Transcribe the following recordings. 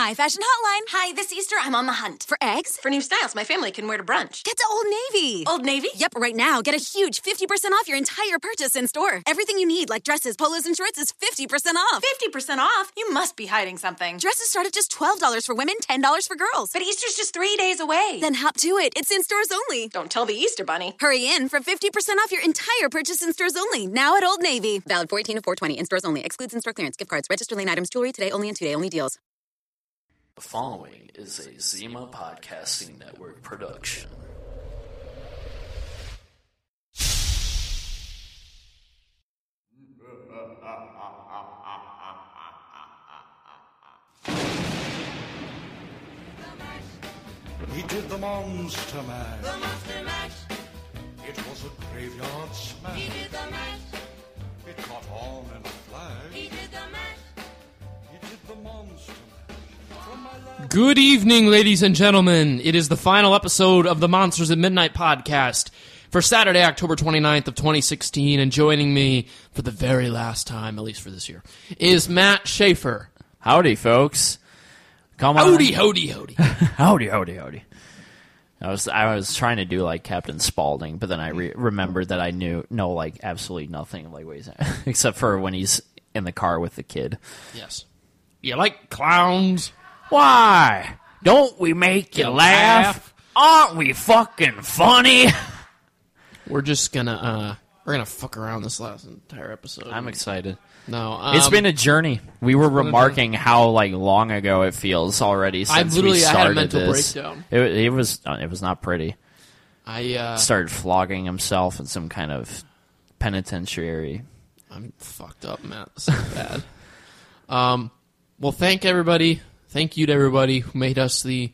Hi, Fashion Hotline. Hi, this Easter I'm on the hunt. For eggs? For new styles my family can wear to brunch. Get to Old Navy. Old Navy? Yep, right now, get a huge 50% off your entire purchase in store. Everything you need, like dresses, polos, and shorts, is 50% off. 50% off? You must be hiding something. Dresses start at just $12 for women, $10 for girls. But Easter's just three days away. Then hop to it. It's in stores only. Don't tell the Easter Bunny. Hurry in for 50% off your entire purchase in stores only. Now at Old Navy. Valid 14 to 420 in stores only. Excludes in store clearance. Gift cards. Register lane items. Jewelry today only and two day only deals. The following is a Zima Podcasting Network production. He did the monster mash. The monster mash. It was a graveyard smash. He did the mash. It caught on in a flash. He did the mash. He did the monster mash. From my last Good evening, ladies and gentlemen. It is the final episode of the Monsters at Midnight podcast for Saturday, October 29th of 2016, and joining me for the very last time, at least for this year, is Matt Schaefer. Howdy, folks. Come on. Howdy, howdy, howdy. howdy, howdy, howdy. I was I was trying to do like Captain Spaulding, but then I re- remembered that I knew know like absolutely nothing like what he's except for when he's in the car with the kid. yes. You like clowns? Why don't we make you You laugh? laugh? Aren't we fucking funny? We're just gonna, uh, we're gonna fuck around this last entire episode. I'm excited. No, um, it's been a journey. We were remarking how like long ago it feels already since I literally we I had a started mental this. breakdown. It, it was uh, it was not pretty. I, uh, Started flogging himself in some kind of penitentiary. I'm fucked up, Matt. This is bad. Um, well, thank everybody. Thank you to everybody who made us the.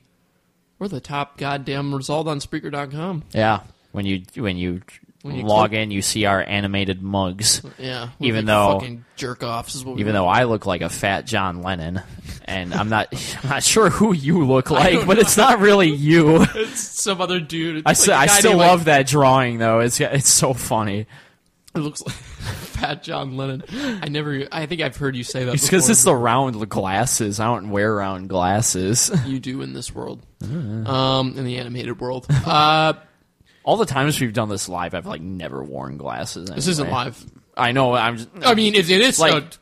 We're the top goddamn result on Spreaker.com. Yeah, when you when you, When you log click- in, you see our animated mugs. Yeah, Even though- fucking jerk offs is what we Even though I look like a fat John Lennon, and I'm not I'm not sure who you look like, but it's not really you. it's some other dude. It's I, like still a I still love like, that drawing though. It's it's so funny. It looks like fat John Lennon. I never. I think I've heard you say that. It's because it's the round glasses. I don't wear round glasses. you do in this world, Uh. um, in the animated world. Uh, All the times we've done this live, I've like never worn glasses. this isn't anyway. live. I know. I'm. Just, I mean, it, it is Like-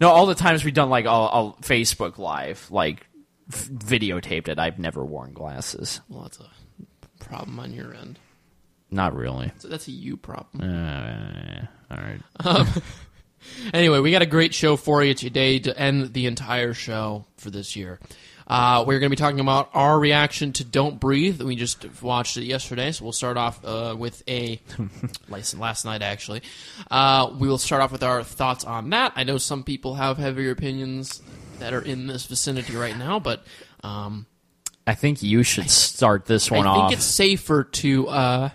No, all the times we've done like a, a Facebook Live, like f- videotaped it. I've never worn glasses. Well, that's a problem on your end. Not really. So that's a you problem. Uh, all right. Anyway, we got a great show for you today to end the entire show for this year. Uh, we're going to be talking about our reaction to "Don't Breathe." We just watched it yesterday, so we'll start off uh, with a last last night. Actually, uh, we will start off with our thoughts on that. I know some people have heavier opinions that are in this vicinity right now, but um, I think you should start this one off. I think it's safer to.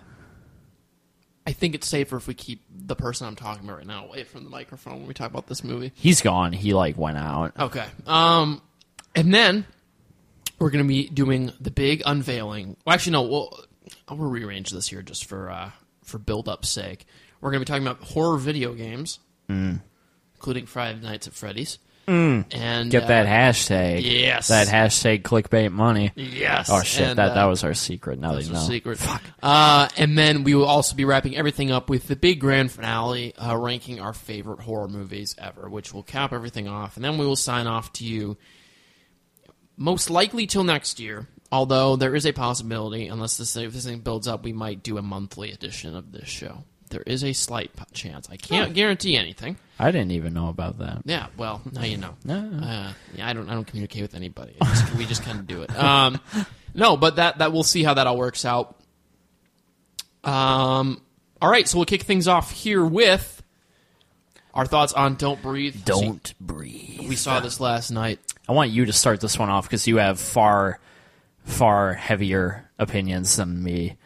I think it's safer if we keep the person I'm talking about right now away from the microphone when we talk about this movie. He's gone. He like went out. Okay. Um, and then we're going to be doing the big unveiling. Well, actually, no. We'll I'll rearrange this here just for uh, for build up's sake. We're going to be talking about horror video games, including Friday Nights at Freddy's. And Mm. Get uh, that hashtag. yes. That hashtag clickbait money. Yes. Oh shit! And, that uh, that was our secret. Now they know. secret. Uh, and then we will also be wrapping everything up with the big grand finale, uh, ranking our favorite horror movies ever, which will cap everything off. And then we will sign off to you most likely till next year. Although there is a possibility, unless this if this thing builds up, we might do a monthly edition of this show. There is a slight chance. I can't guarantee anything. I didn't even know about that. Yeah, well, now you know. No. Uh, yeah, I don't. I don't communicate with anybody. It's just- we just kind of do it. Um, no, but that that we'll see how that all works out. Um. All right, so we'll kick things off here with our thoughts on "Don't Breathe." Don't breathe. We saw this last night. I want you to start this one off because you have far, far heavier opinions than me.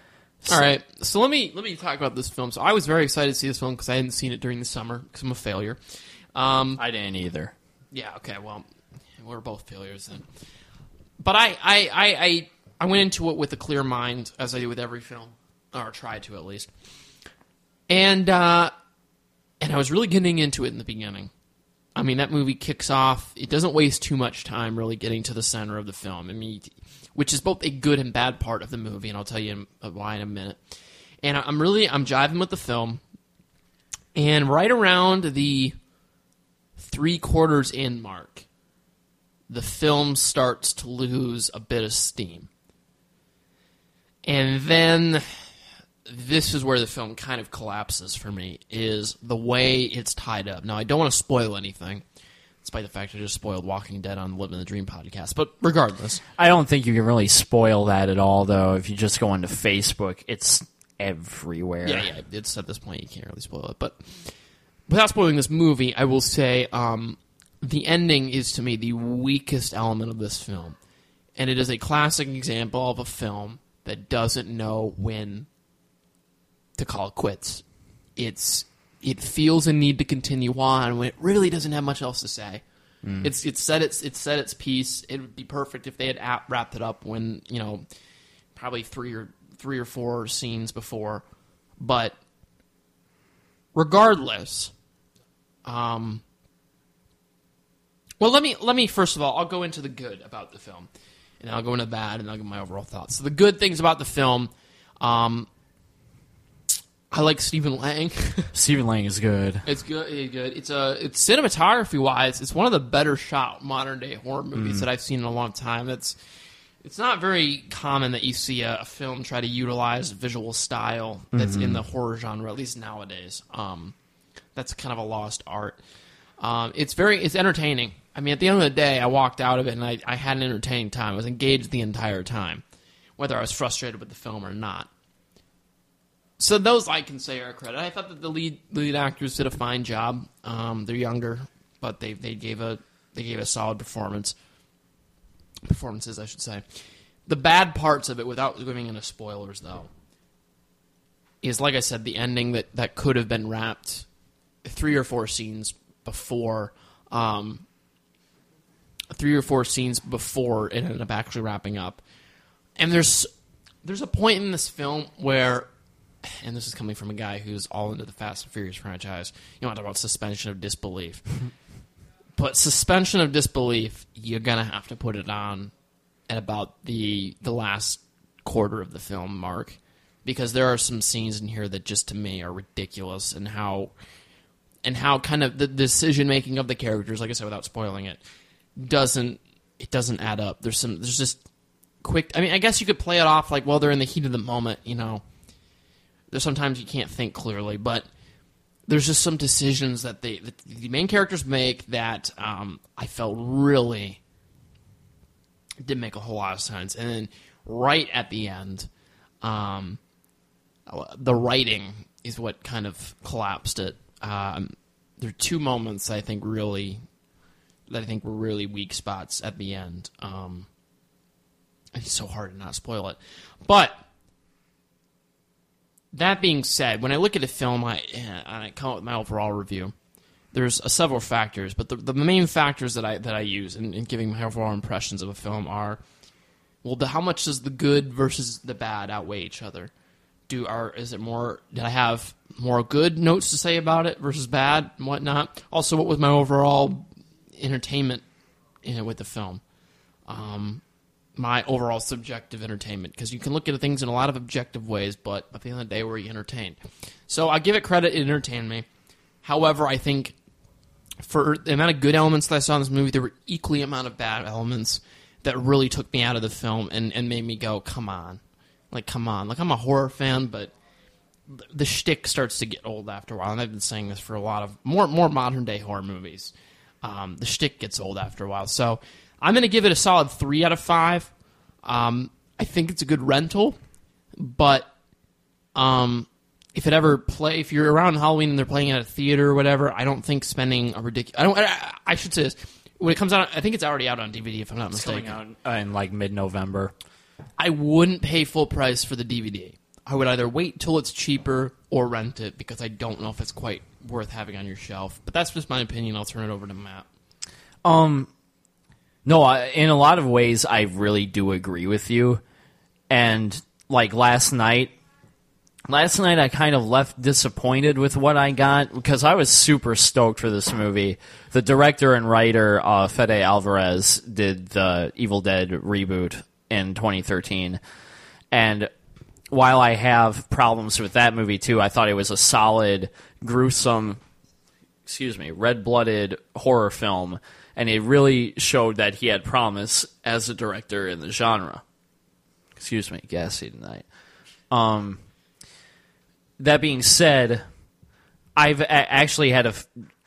All right, so let me let me talk about this film. So I was very excited to see this film because I hadn't seen it during the summer because I'm a failure. Um, I didn't either. Yeah. Okay. Well, we're both failures then. But I, I, I, I, I went into it with a clear mind, as I do with every film, or try to at least. And uh, and I was really getting into it in the beginning, I mean, that movie kicks off. It doesn't waste too much time really getting to the center of the film. I mean, which is both a good and bad part of the movie, and I'll tell you uh, why in a minute. And I'm really I'm jiving with the film, and right around the three quarters in mark, the film starts to lose a bit of steam, and then this is where the film kind of collapses for me is the way it's tied up. Now I don't want to spoil anything, despite the fact I just spoiled Walking Dead on the Living the Dream podcast. But regardless, I don't think you can really spoil that at all, though. If you just go into Facebook, it's everywhere. yeah, yeah, it's at this point you can't really spoil it. But without spoiling this movie, I will say um, the ending is to me the weakest element of this film, and it is a classic example of a film that doesn't know when to call it quits. It's it feels a need to continue on when it really doesn't have much else to say. It's it's said its it's said its piece. It would be perfect if they had ap- wrapped it up when you know probably three or three or four scenes before, but regardless, um, well let me let me first of all I'll go into the good about the film, and I'll go into the bad, and I'll give my overall thoughts. So the good things about the film, um, I like Stephen Lang. Stephen Lang is good. It's good. It's good. It's a. It's cinematography wise. It's one of the better shot modern day horror movies that I've seen in a long time. It's. It's not very common that you see a, a film try to utilize visual style that's in the horror genre, at least nowadays. Um, that's kind of a lost art. Um, it's very. It's entertaining. I mean, at the end of the day, I walked out of it and I, I had an entertaining time. I was engaged the entire time, whether I was frustrated with the film or not. So those I can say are a credit. I thought that the lead lead actors did a fine job. Um, they're younger, but they they gave a they gave a solid performance. Performances, I should say. The bad parts of it, without going into spoilers, though, is like I said, the ending that that could have been wrapped three or four scenes before. Um, three or four scenes before it ended up actually wrapping up. And there's there's a point in this film where and this is coming from a guy who's all into the Fast and Furious franchise. You want to talk about suspension of disbelief. but suspension of disbelief, you're gonna have to put it on at about the the last quarter of the film mark. Because there are some scenes in here that just to me are ridiculous and how and how kind of the decision making of the characters, like I said, without spoiling it, doesn't it doesn't add up. There's some there's just quick I mean I guess you could play it off like well they're in the heat of the moment, you know. There's sometimes you can't think clearly, but there's just some decisions that they that the main characters make that um, I felt really didn't make a whole lot of sense. And then right at the end, um, the writing is what kind of collapsed it. Um, there are two moments I think really that I think were really weak spots at the end. Um, it's so hard to not spoil it, but that being said, when I look at a film, I, I come up with my overall review. There's uh, several factors, but the, the main factors that I that I use in, in giving my overall impressions of a film are, well, the, how much does the good versus the bad outweigh each other? Do are is it more? Did I have more good notes to say about it versus bad and whatnot? Also, what was my overall entertainment you know, with the film? Um, my overall subjective entertainment because you can look at things in a lot of objective ways, but at the end of the day, were you entertained? So I give it credit; it entertained me. However, I think for the amount of good elements that I saw in this movie, there were equally amount of bad elements that really took me out of the film and, and made me go, "Come on, like come on!" Like I'm a horror fan, but the shtick starts to get old after a while, and I've been saying this for a lot of more more modern day horror movies. Um, the shtick gets old after a while, so I'm going to give it a solid three out of five. Um, I think it's a good rental, but um, if it ever play, if you're around Halloween and they're playing at a theater or whatever, I don't think spending a ridiculous. I don't. I, I should say this when it comes out. I think it's already out on DVD. If I'm not It's mistaken, coming out in like mid November. I wouldn't pay full price for the DVD. I would either wait till it's cheaper or rent it because I don't know if it's quite worth having on your shelf. But that's just my opinion. I'll turn it over to Matt. Um, no, I, in a lot of ways, I really do agree with you. And like last night, last night I kind of left disappointed with what I got because I was super stoked for this movie. The director and writer uh, Fede Alvarez did the Evil Dead reboot in 2013, and while I have problems with that movie too, I thought it was a solid, gruesome, excuse me, red-blooded horror film, and it really showed that he had promise as a director in the genre. Excuse me, gassy tonight. Um, that being said, I've actually had a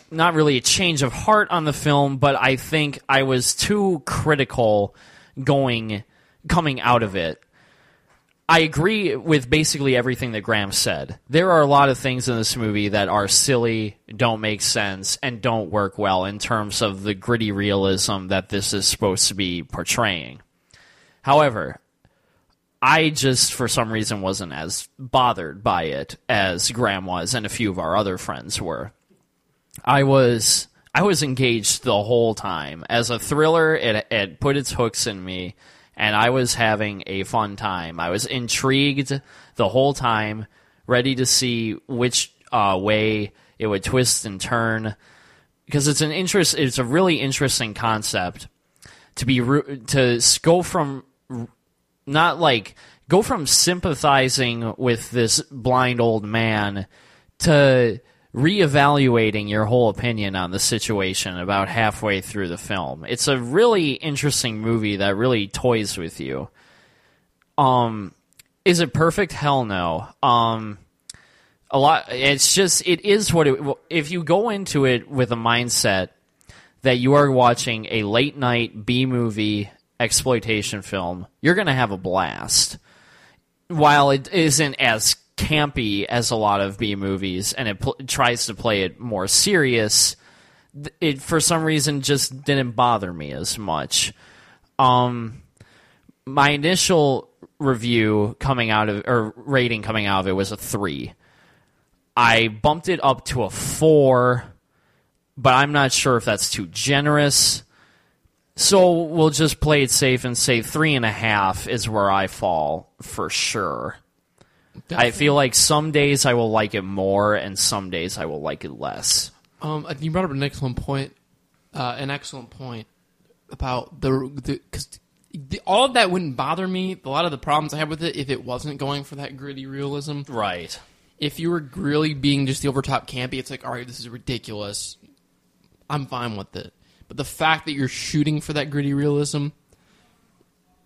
not really a change of heart on the film, but I think I was too critical going coming out of it. I agree with basically everything that Graham said. There are a lot of things in this movie that are silly, don't make sense, and don't work well in terms of the gritty realism that this is supposed to be portraying. However, I just, for some reason, wasn't as bothered by it as Graham was, and a few of our other friends were. I was I was engaged the whole time as a thriller. It it put its hooks in me, and I was having a fun time. I was intrigued the whole time, ready to see which uh, way it would twist and turn, because it's an interest. It's a really interesting concept to be to go from not like go from sympathizing with this blind old man to reevaluating your whole opinion on the situation about halfway through the film. It's a really interesting movie that really toys with you. Um is it perfect? Hell no. Um a lot it's just it is what it if you go into it with a mindset that you are watching a late night B movie exploitation film, you're going to have a blast. While it isn't as campy as a lot of B movies and it pl- tries to play it more serious, it for some reason just didn't bother me as much. Um my initial review coming out of or rating coming out of it was a 3. I bumped it up to a 4 but I'm not sure if that's too generous. So we'll just play it safe and say three and a half is where I fall for sure. I feel like some days I will like it more, and some days I will like it less. Um, you brought up an excellent point. Uh, an excellent point about the because the, all of that wouldn't bother me. A lot of the problems I have with it, if it wasn't going for that gritty realism, Right. if you were really being just the overtop campy, it's like, all right, this is ridiculous. I'm fine with it. But the fact that you're shooting for that gritty realism,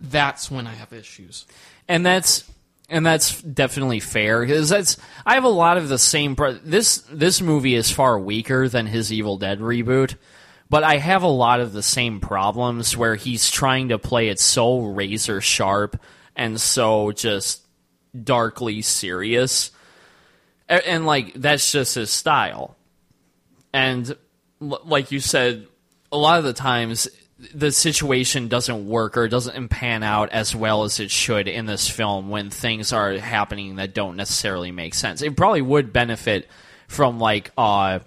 that's when I have issues. and that's and that's definitely fair because that's I have a lot of the same. This this movie is far weaker than his Evil Dead reboot, but I have a lot of the same problems where he's trying to play it so razor sharp and so just darkly serious, and, and like that's just his style. And like you said, a lot of the times the situation doesn't work or doesn't pan out as well as it should in this film when things are happening that don't necessarily make sense. It probably would benefit from like uh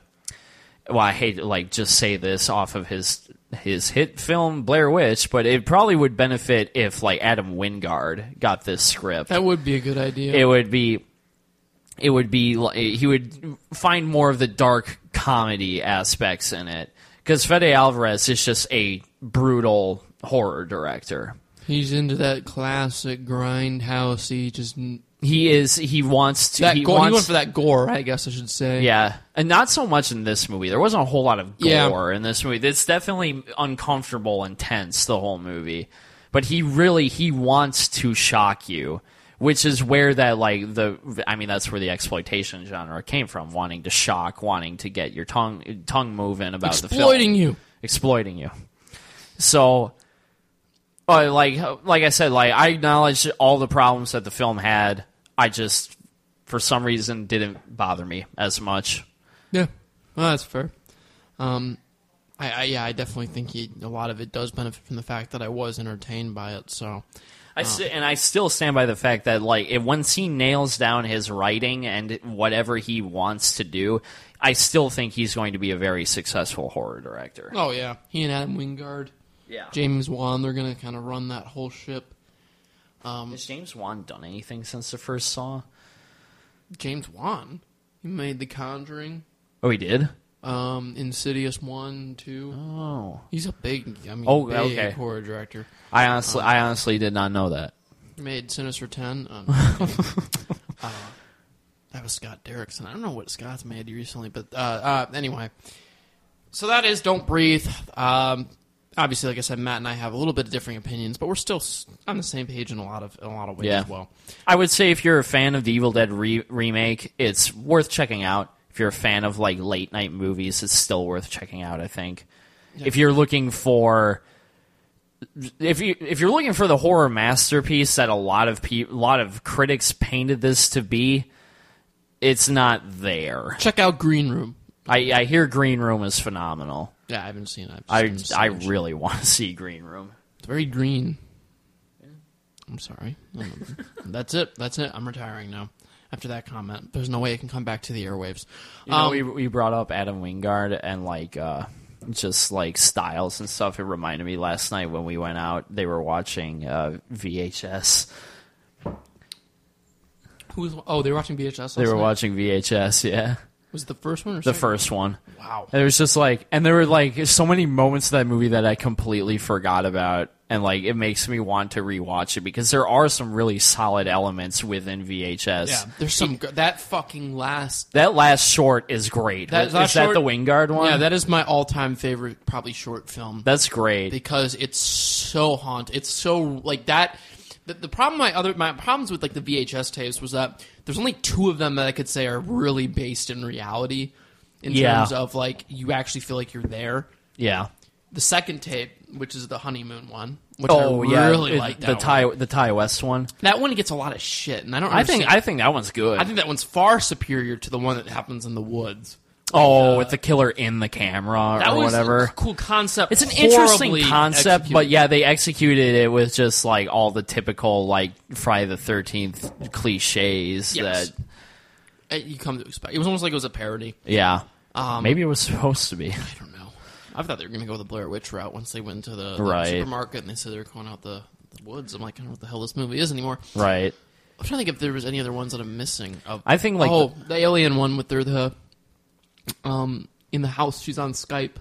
well I hate to like just say this off of his his hit film Blair Witch, but it probably would benefit if like Adam Wingard got this script That would be a good idea. it would be it would be he would find more of the dark comedy aspects in it because Fede Alvarez is just a brutal horror director. He's into that classic grindhousey, just He is. He wants to. that he gore. wants, he went for that gore, I guess I should say. Yeah, and not so much in this movie. There wasn't a whole lot of Yeah. gore in this movie. It's definitely uncomfortable and tense the whole movie. But he really he wants to shock you, which is where that like the I mean that's where the exploitation genre came from, wanting to shock, wanting to get your tongue tongue moving about the film, exploiting you. exploiting you. So, uh, like like I said, like I acknowledge all the problems that the film had. I just, for some reason, didn't bother me as much. Yeah, well, that's fair. Um, I, I yeah, I definitely think he, a lot of it does benefit from the fact that I was entertained by it. So I sti- and I still stand by the fact that like if once he nails down his writing and whatever he wants to do, I still think he's going to be a very successful horror director. Oh yeah, he and Adam Wingard, Yeah. James Wan, they're gonna kind of run that whole ship. Um, Has James Wan done anything since the first Saw? James Wan. He made The Conjuring, Oh, he did. Um, Insidious one, two. Oh, He's a big, I mean, Oh, big okay. horror director. I honestly, I honestly did not know that. Made Sinister Ten. Um, uh, that was Scott Derrickson. I don't know what Scott's made recently, but uh, uh, anyway. So that is Don't Breathe. Um, obviously, like I said, Matt and I have a little bit of differing opinions, but we're still on the same page in a lot of in a lot of ways Yeah. as well. I would say if you're a fan of the Evil Dead re- remake, it's worth checking out. If you're a fan of like late night movies, it's still worth checking out. I think. If you're looking for, if you if you're looking for the horror masterpiece that a lot of pe- a lot of critics painted this to be, it's not there. Check out Green Room. I, I hear Green Room is phenomenal. Yeah, I haven't seen it. I I really want to see Green Room. It's very green. I'm sorry. That's it. That's it. I'm retiring now. After that comment, there's no way it can come back to the airwaves. You know, Um, we we brought up Adam Wingard and like uh, just like styles and stuff. It reminded me last night when we went out. They were watching uh, VHS. who's? Oh, they were watching VHS. They were night? watching VHS. Yeah, Was it the first one or the second? first one. Wow. And it was just like, and there were like so many moments of that movie that I completely forgot about, and like it makes me want to rewatch it because there are some really solid elements within VHS. Yeah, there's some that fucking last. That last short is great. That is last that short- the Wingard one? Yeah, that is my all-time favorite, probably short film that's great. because it's so haunt. It's so like that. The, the problem my other my problems with like the VHS tapes was that there's only two of them that I could say are really based in reality in Yeah. terms of like you actually feel like you're there. yeah. The second tape, which is the honeymoon one, which Oh I yeah, really it- like that the Ti one. the Ti West one. That one gets a lot of shit, and I don't. I think I think that one's good. I think that one's far superior to the one that happens in the woods. oh, with the killer in the camera That or was whatever. a cool concept. It's an interesting concept, executed. but yeah, they executed it with just like all the typical like Friday the Thirteenth cliches. Yes. That Uh, you come to expect. It was almost like it was a parody. yeah, Um, maybe it was supposed to be. I don't know. I thought they were going to go the Blair Witch route once they went to the, the Right. supermarket and they said they were going out the, the woods. I'm like, I don't know what the hell this movie is anymore. Right. I'm trying to think if there was any other ones that I'm missing. Of, I think, like, oh, the, alien one with their the um in the house. She's on Skype.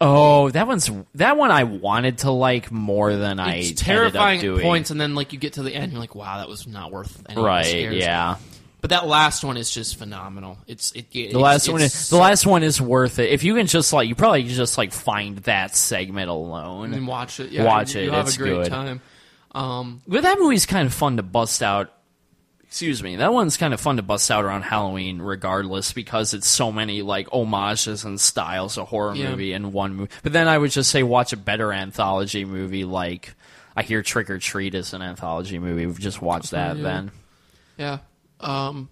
Oh, that one's that one I wanted to like more than I It's ended terrifying up doing. points, and then like you get to the end, you're like, wow, that was not worth any the Right. Yeah. But that last one is just phenomenal. It's it. it The last one is the last one is worth it. If you can just like you probably just like find that segment alone. and watch it. Yeah, Watch you, it, You have it's a great good. time. Um, But that movie's kind of fun to bust out. Excuse me. That one's kind of fun to bust out around Halloween, regardless, because it's so many like homages and styles of horror Yeah. movie in one movie. But then I would just say watch a better anthology movie, like I hear Trick or Treat is an anthology movie. Just watch that you. then. yeah. Um,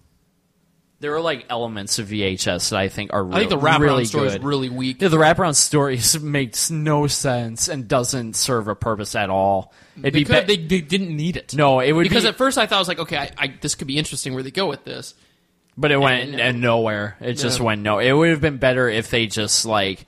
There are like elements of VHS that I think are I think the wraparound really story good. is really weak. Yeah, the wraparound story makes no sense and doesn't serve a purpose at all. It'd They, be could, be- they, they didn't need it. no, it would because be, at first I thought I was like, okay, I, I, this could be interesting where they go with this. but it went and- and nowhere. It just went no. It would have been better if they just like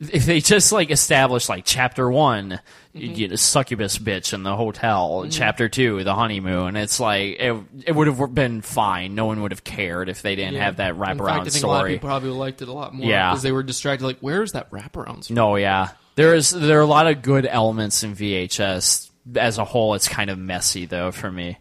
if they just like established like chapter one, Mm-hmm. you a succubus bitch in the hotel. Chapter two, the honeymoon. It's like it, it would have been fine. No one would have cared if they didn't have that In fact, I wraparound think a lot of story. people probably liked it a lot more. Yeah. because they were distracted. Like, where's that wraparound story? No, yeah. There is there are a lot of good elements in VHS. As a whole, it's kind of messy though for me.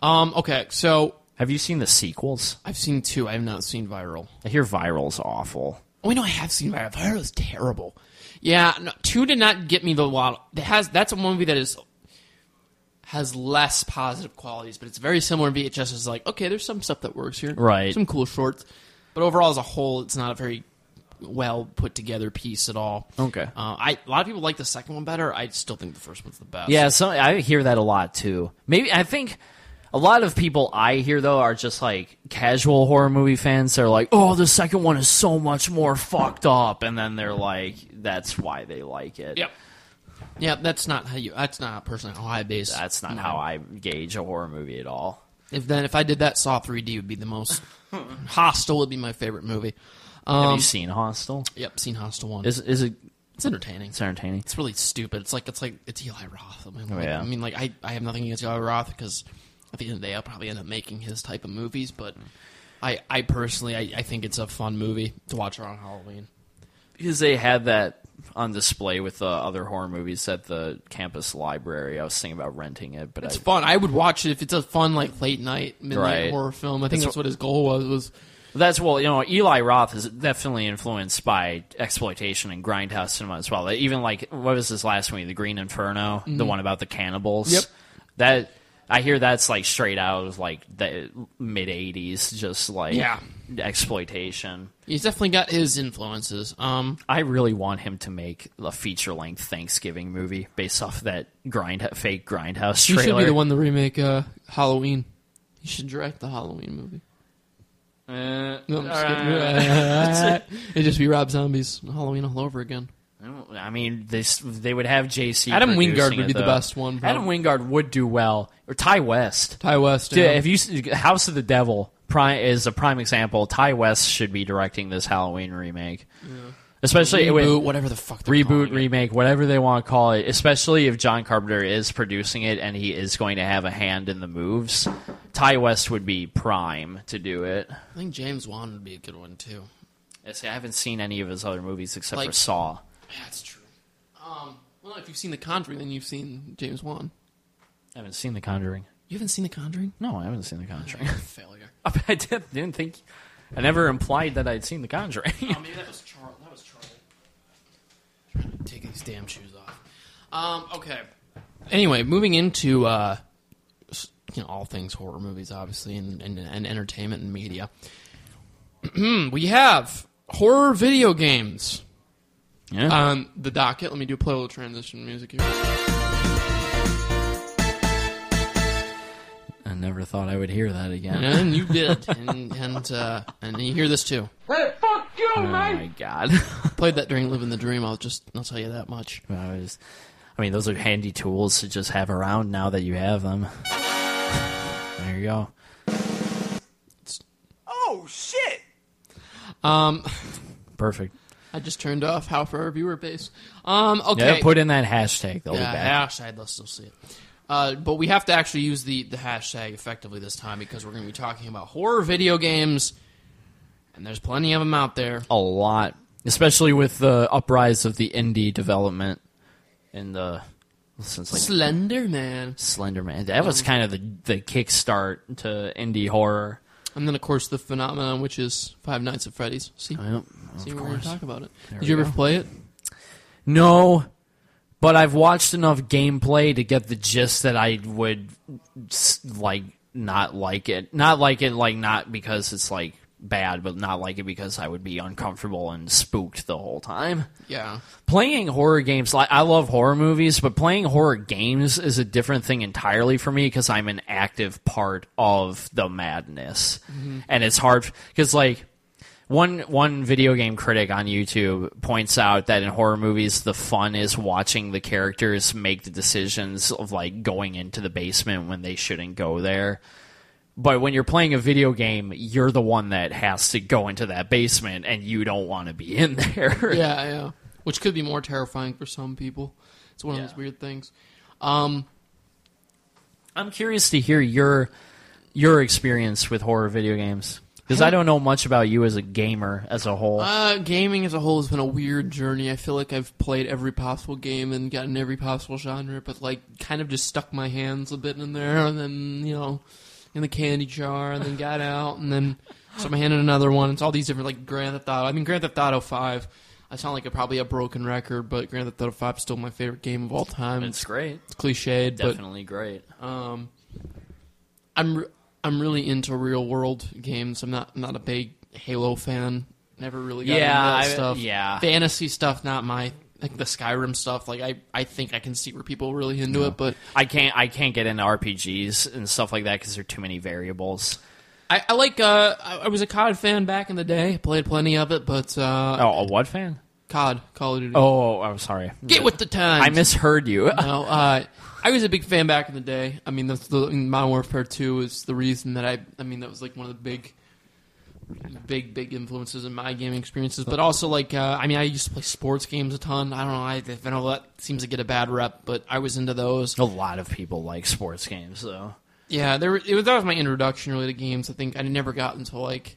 Um, okay, so Have you seen the sequels? I've seen two. I have not seen Viral. I hear Viral's awful. Oh, I know I have seen Viral. Viral is terrible. Yeah, no, two did not get me the lot. It has that's a movie that is has less positive qualities, but it's very similar. in VHS is like okay, there's some stuff that works here, Right. Some cool shorts, but overall as a whole, it's not a very well put together piece at all. Okay. uh, I a lot of people like the second one better. I still think the first one's the best. Yeah, so I hear that a lot too. Maybe I think a lot of people I hear though are just like casual horror movie fans. They're like, "Oh, the second one is so much more fucked up," and then they're like, "That's why they like it." Yep. Yeah, that's not how you. That's not personally how I base. That's not how I gauge a horror movie at all. If then if I did that, Saw 3D would be the most. Hostel would be my favorite movie. Have Um, you seen Hostel? Yep, seen Hostel one. Is is it? it's entertaining. It's entertaining. It's really stupid. It's like it's like it's Eli Roth. I mean, Oh, like, yeah. I mean, like I, I have nothing against Eli Roth because at the end of the day, I'll probably end up making his type of movies. But I, I personally, I, I think it's a fun movie to watch around Halloween. because they had that on display with the other horror movies at the campus library. I was thinking about renting it, but It's I, fun. I would watch it if it's a fun like late night midnight Right. horror film. I think That's that's, what his goal was. Was that's well, you know, Eli Roth is definitely influenced by exploitation and grindhouse cinema as well. Even like what was his last movie, The Green Inferno, the mm-hmm. one about the cannibals. Yep. that. I hear that's like straight out of like the mid '80s, just like Yeah. exploitation. he's definitely got his influences. Um, I really want him to make a feature length Thanksgiving movie based off that grind fake grindhouse he should be the one to remake uh, Halloween. He should direct the Halloween movie. Uh, No, I'm just kidding. It'd just be Rob Zombie's Halloween all over again. I mean, they they would have JC. Adam Wingard would be the best one, Adam. Wingard would do well, or Ti West. Ti West. Dude, yeah. if you House of the Devil prime, is a prime example. Ti West should be directing this Halloween remake, especially reboot, with- whatever the fuck. reboot, calling it. remake, whatever they want to call it. Especially if John Carpenter is producing it and he is going to have a hand in the moves. Ti West would be prime to do it. I think James Wan would be a good one too. I haven't seen any of his other movies except for Saw. Yeah, that's true. Um, well, if you've seen The Conjuring, then you've seen James Wan. I haven't seen The Conjuring. You haven't seen The Conjuring? No, I haven't seen The Conjuring. Failure. I did, didn't think. I never implied that I'd seen The Conjuring. Oh, maybe that was Charlie. That was Charlie. Trying to take these damn shoes off. Um, okay. Anyway, moving into uh, you know all things horror movies, obviously, and, and, and entertainment and media. we have horror video games yeah. on the docket. Let me do play a little transition music here. I never thought I would hear that again. And you did, and and uh, and you hear this too. Hey, fuck you, oh my god. Played that during Living the Dream. I'll just I'll tell you that much. I, was, I mean, those are handy tools to just have around now that you have them. There you go. Oh, shit! Um, Perfect. I just turned off how for our viewer base. Um, okay. Yeah, put in that hashtag. They'll yeah, be back. hashtag. Let's still see it. Uh, but we have to actually use the, the hashtag effectively this time because we're going to be talking about horror video games, and there's plenty of them out there. A lot, especially with the uprise of the indie development in the since like Slender Man, Slender Man. That was kind of the the kickstart to indie horror. And then of course the phenomenon, which is Five Nights at Freddy's. See, Yep, see, we're going to talk about it. There Did we you ever go. play it? No, but I've watched enough gameplay to get the gist that I would s- like not like it. Not like it like not because it's like bad, but not like it because I would be uncomfortable and spooked the whole time. Yeah. Playing horror games, like I love horror movies, but playing horror games is a different thing entirely for me because I'm an active part of the madness, mm-hmm. and it's hard because like one one video game critic on YouTube points out that in horror movies the fun is watching the characters make the decisions of like going into the basement when they shouldn't go there. But when you're playing a video game, you're the one that has to go into that basement and you don't want to be in there. Yeah, yeah. Which could be more terrifying for some people. It's one of those weird things. Um, I'm curious to hear your your experience with horror video games because I don't know much about you as a gamer as a whole. Uh, gaming as a whole has been a weird journey. I feel like I've played every possible game and gotten every possible genre, but like kind of just stuck my hands a bit in there, and then you know, in the candy jar, and then got out, and then stuck my hand in another one. It's all these different like Grand Theft Auto. I mean, Grand Theft Auto Five. I sound like a, probably a broken record, but Grand Theft Auto Five is still my favorite game of all time. it's great, It's cliched, but definitely great. um, I'm re- I'm really into real world games. I'm not I'm not a big Halo fan. Never really got Yeah, into that I- stuff. yeah. fantasy stuff, not my like the Skyrim stuff. Like I I think I can see where people are really into it, but I can't I can't get into RPGs and stuff like that because there are too many variables. I, I like. Uh, I, I was a COD fan back in the day. Played plenty of it, but uh, Oh, a what fan? COD Call of Duty. Oh, I'm sorry. get with the times. I misheard you. No, uh, I was a big fan back in the day. I mean, that's the Modern Warfare Two is the reason that I. I mean, that was like one of the big, big, big influences in my gaming experiences. But also, like, uh, I mean, I used to play sports games a ton. I don't know. I, I know that seems to get a bad rep, but I was into those. a lot of people like sports games though. Yeah, there it was, that was my introduction really to games. I think I never got into like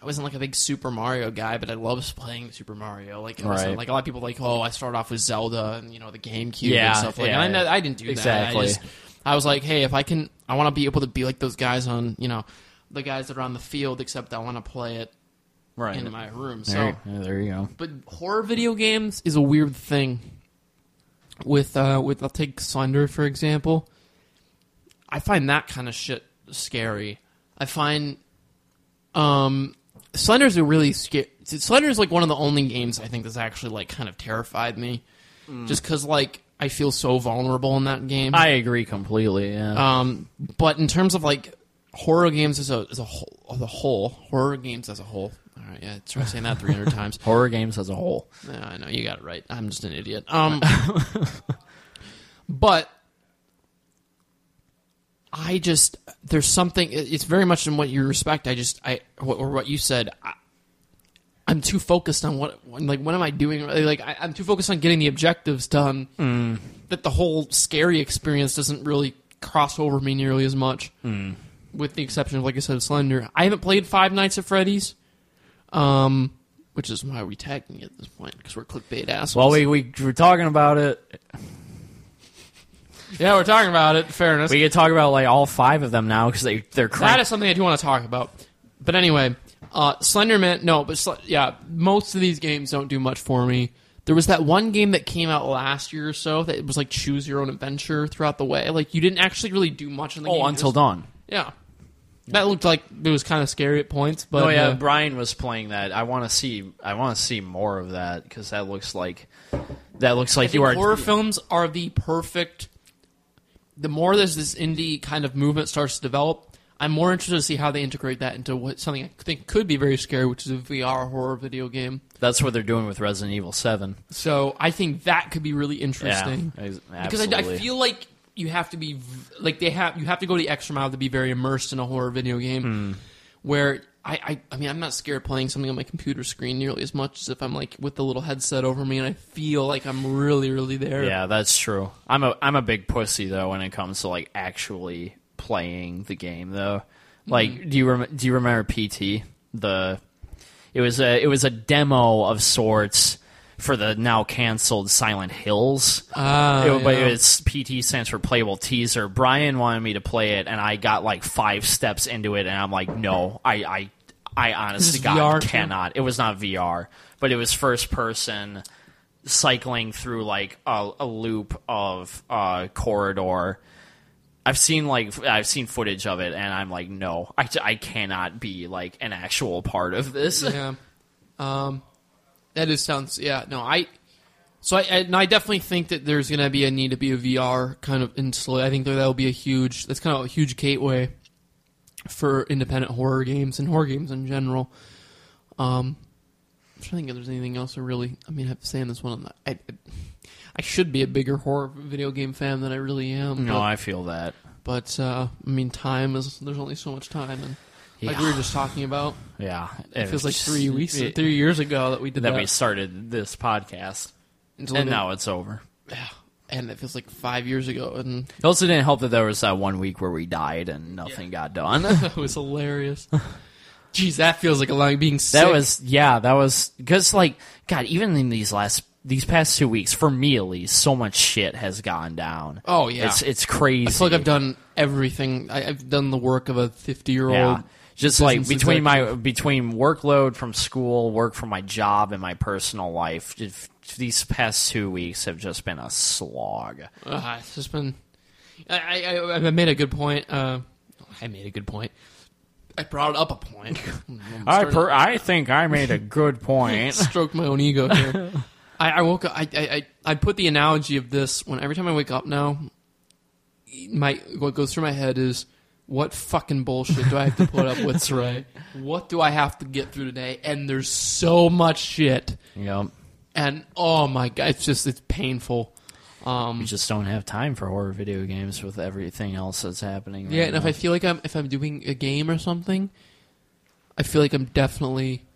I wasn't like a big Super Mario guy, but I loved playing Super Mario. Like, Right. like a lot of people like, oh, I started off with Zelda and you know the GameCube Yeah, and stuff like. yeah, that. And yeah. I, I didn't do Exactly. that. I, I was like, hey, if I can, I want to be able to be like those guys on you know the guys that are on the field, except I want to play it Right. in my room. So there, yeah, there you go. but horror video games is a weird thing. With uh, with I'll take Slender for example. I find that kind of shit scary. I find um, Slender's a really scary. Slender's like one of the only games I think that's actually like kind of terrified me, just because like I feel so vulnerable in that game. I agree completely. Yeah. Um, but in terms of like horror games as a as a whole, as a whole, horror games as a whole. All right, yeah, try saying that three hundred times. Horror games as a whole. Yeah, I know you got it right. I'm just an idiot. Um, but I just there's something. It's very much in what you respect. I just I what- or what you said. I, I'm too focused on what like what am I doing? Like I, I'm too focused on getting the objectives done that the whole scary experience doesn't really cross over me nearly as much. With the exception of like I said, Slender. I haven't played Five Nights at Freddy's. Um, which is why we're tagging it at this point because we're clickbait assholes. Well, we, we were talking about it. yeah, we're talking about it. Fairness, We could talk about like all five of them now because they they're that crank- is something I do want to talk about. But anyway, uh, Slenderman. No, but Sl- yeah, most of these games don't do much for me. There was that one game that came out last year or so that was like choose your own adventure throughout the way. Like you didn't actually really do much in the game. Oh, until dawn. Yeah, that looked like it was kind of scary at points. But oh yeah, uh, Brian was playing that. I want to see. I want to see more of that because that looks like that looks I like think you are. horror films are the perfect. The more there's this indie kind of movement starts to develop, I'm more interested to see how they integrate that into what something I think could be very scary, which is a VR horror video game. That's what they're doing with Resident Evil Seven. So I think that could be really interesting ex- because I, I feel like you have to be like they have you have to go the extra mile to be very immersed in a horror video game. Hmm. Where I, I I mean I'm not scared playing something on my computer screen nearly as much as if I'm like with the little headset over me and I feel like I'm really really there. Yeah, that's true. I'm a I'm a big pussy though when it comes to like actually playing the game though. Like, Mm-hmm. do you rem- do you remember PT? The it was a it was a demo of sorts for the now canceled Silent Hills. Ah, It- but yeah. it's PT stands for playable teaser. Brian wanted me to play it, and I got like five steps into it, and I'm like, no, I I I honestly God VR too? cannot. It was not VR, but it was first person cycling through like a, a loop of uh, corridor. I've seen like I've seen footage of it, and I'm like, no, I, I cannot be like an actual part of this. yeah. Um, that is sounds yeah. No, I. So I, I, and I definitely think that there's going to be a need to be a VR kind of install. I think that that'll be a huge. That's kind of a huge gateway for independent horror games and horror games in general. Um, I'm trying to think if there's anything else I really. I mean, I have to say in this one, I, I, I should be a bigger horror video game fan than I really am. No, but, I feel that. but uh, I mean, time is there's only so much time, and like we were just talking about, Yeah, it feels like three weeks, it- three years ago that we did that that. we started this podcast, and now it's over. Yeah, and it feels like five years ago, and It also didn't help that there was that one week where we died and nothing got done. it was hilarious. Jeez, that feels like a long being sick. that was yeah, that was because like God, even in these last these past two weeks, for me at least, so much shit has gone down. Oh, yeah. it's it's crazy. I feel like I've done everything. I, I've done the work of a fifty-year-old. Yeah. Just like between my between workload from school, work from my job, and my personal life, these past two weeks have just been a slog. Uh, it's just been. I, I, I made a good point. Uh, I made a good point. I brought up a point. I per- I think I made a good point. stroke my own ego here. I, I woke up. I, I I I put the analogy of this when every time I wake up now, my what goes through my head is what fucking bullshit do I have to put up with today? What do I have to get through today? And there's so much shit, yep. and oh my god, it's just it's painful. Um, We just don't have time for horror video games with everything else that's happening. Yeah, right and if. I feel like I'm if I'm doing a game or something, I feel like I'm definitely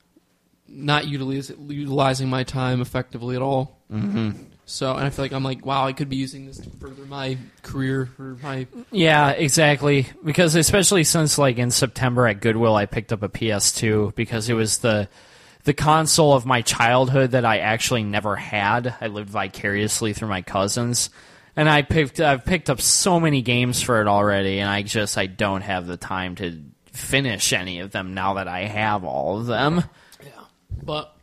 not utilize, utilizing my time effectively at all. Mm-hmm. So, and I feel like I'm like, wow, I could be using this to further my career or my. Yeah, exactly. Because especially since like in September at Goodwill, I picked up a PS2 because it was the the console of my childhood that I actually never had. I lived vicariously through my cousins, and I picked I've picked up so many games for it already, and I just I don't have the time to finish any of them now that I have all of them. Yeah. But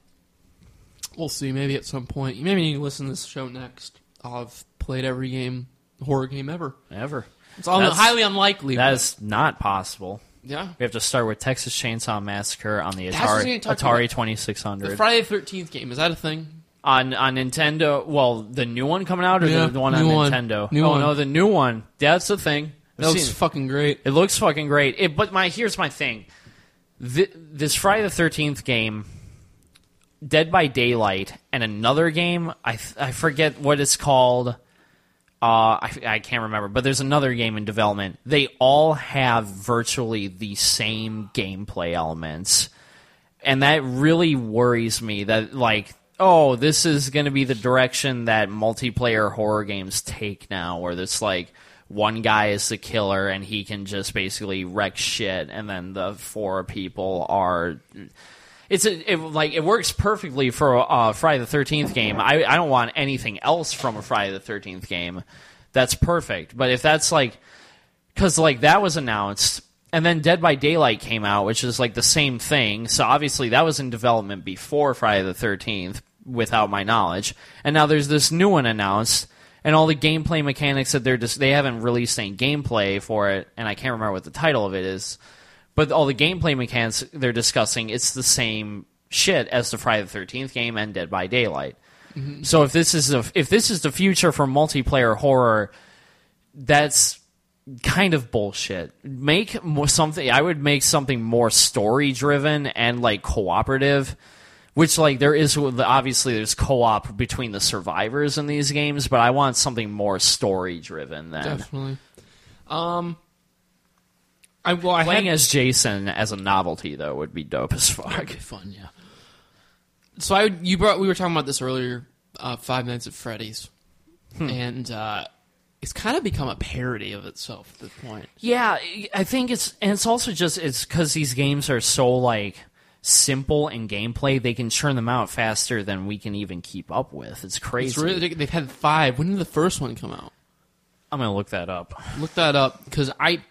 we'll see. Maybe at some point. Maybe you can listen to this show next. Have played every game, horror game ever. Ever. It's all That's- highly unlikely. That but- is not possible. yeah. We have to start with Texas Chainsaw Massacre on the That's what Atari Atari about. The Hundred Friday the Thirteenth game is that a thing? on on Nintendo. Well, the new one coming out or Yeah, the, the one new on one. Nintendo? New oh one. no, the new one. That's the thing. I've That looks seen it. fucking great. It looks fucking great. It, but my here's my thing. Th- this Friday the Thirteenth game, Dead by Daylight, and another game. I I forget what it's called. Uh, I, I can't remember, but there's another game in development. They all have virtually the same gameplay elements, and that really worries me. That like, oh, this is going to be the direction that multiplayer horror games take now, where it's like one guy is the killer and he can just basically wreck shit, and then the four people are it's a, it, like it works perfectly for a uh, Friday the Thirteenth game. I I don't want anything else from a Friday the Thirteenth game. That's perfect. But if that's like because like that was announced and then Dead by Daylight came out, which is like the same thing. So obviously that was in development before Friday the Thirteenth, without my knowledge. And now there's this new one announced. And all the gameplay mechanics that they're just, they haven't released any gameplay for it, and I can't remember what the title of it is but all the gameplay mechanics they're discussing it's the same shit as the Friday the Thirteenth game and Dead by Daylight. So if this is a, if this is the future for multiplayer horror, that's kind of bullshit. Make more something. I would make something more story driven and like cooperative. Which like there is obviously there's co-op between the survivors in these games, but I want something more story driven than Definitely. Um, I well, I playing had as Jason as a novelty though would be dope as fuck. Be fun, yeah. So I you brought we were talking about this earlier, uh, Five Nights at Freddy's, and uh, it's kind of become a parody of itself at this point. Yeah, I think it's and it's also just it's because these games are so like simple in gameplay. They can churn them out faster than we can even keep up with. It's crazy. It's really, they've had five. When did the first one come out? I'm gonna look that up. Look that up because I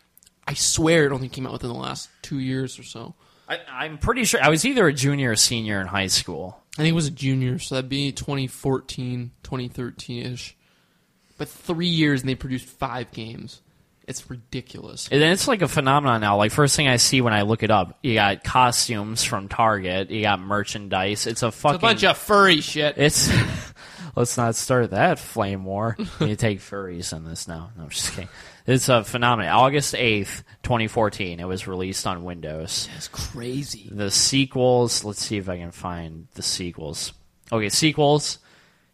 I swear it only came out within the last two years or so. I, I'm pretty sure I was either a junior or senior in high school. I think it was a junior, so that'd be 2014, 2013 ish. But three years and they produced five games. It's ridiculous. And it's like a phenomenon now. Like first thing I see when I look it up, you got costumes from Target, you got merchandise. It's a fucking It's a bunch of furry shit. It's let's not start that flame war. you take furries in this now. No, I'm just kidding. It's a phenomenon. August eighth, twenty fourteen. It was released on Windows. It's crazy. The sequels. Let's see if I can find the sequels. Okay, sequels.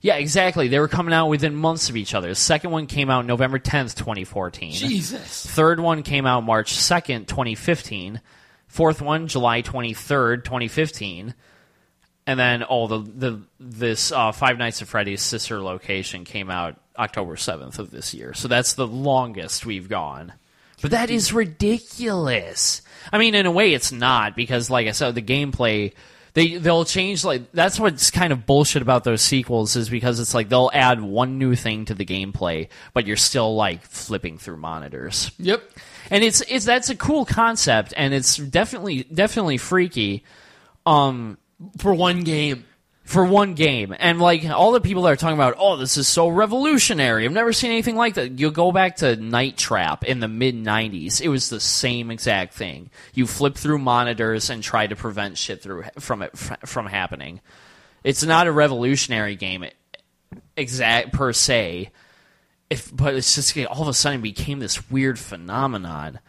Yeah, exactly. They were coming out within months of each other. The second one came out November tenth, twenty fourteen. Jesus. Third one came out March 2nd, 2015. Fourth one, July 23rd, 2015. And then, oh, the, the this uh, Five Nights at Freddy's sister location came out October 7th of this year. So that's the longest we've gone. But that is ridiculous. I mean, in a way, it's not because, like I said, the gameplay they they'll change. Like that's what's kind of bullshit about those sequels is because it's like they'll add one new thing to the gameplay, but you're still like flipping through monitors Yep. and it's it's that's a cool concept and it's definitely definitely freaky um For one game. For one game. And like all the people that are talking about oh this is so revolutionary. I've never seen anything like that. You'll go back to night trap in the mid 90s it was the same exact thing. You flip through monitors and try to prevent shit through from it from happening. It's not a revolutionary game exact per se. If but it's just all of a sudden became this weird phenomenon.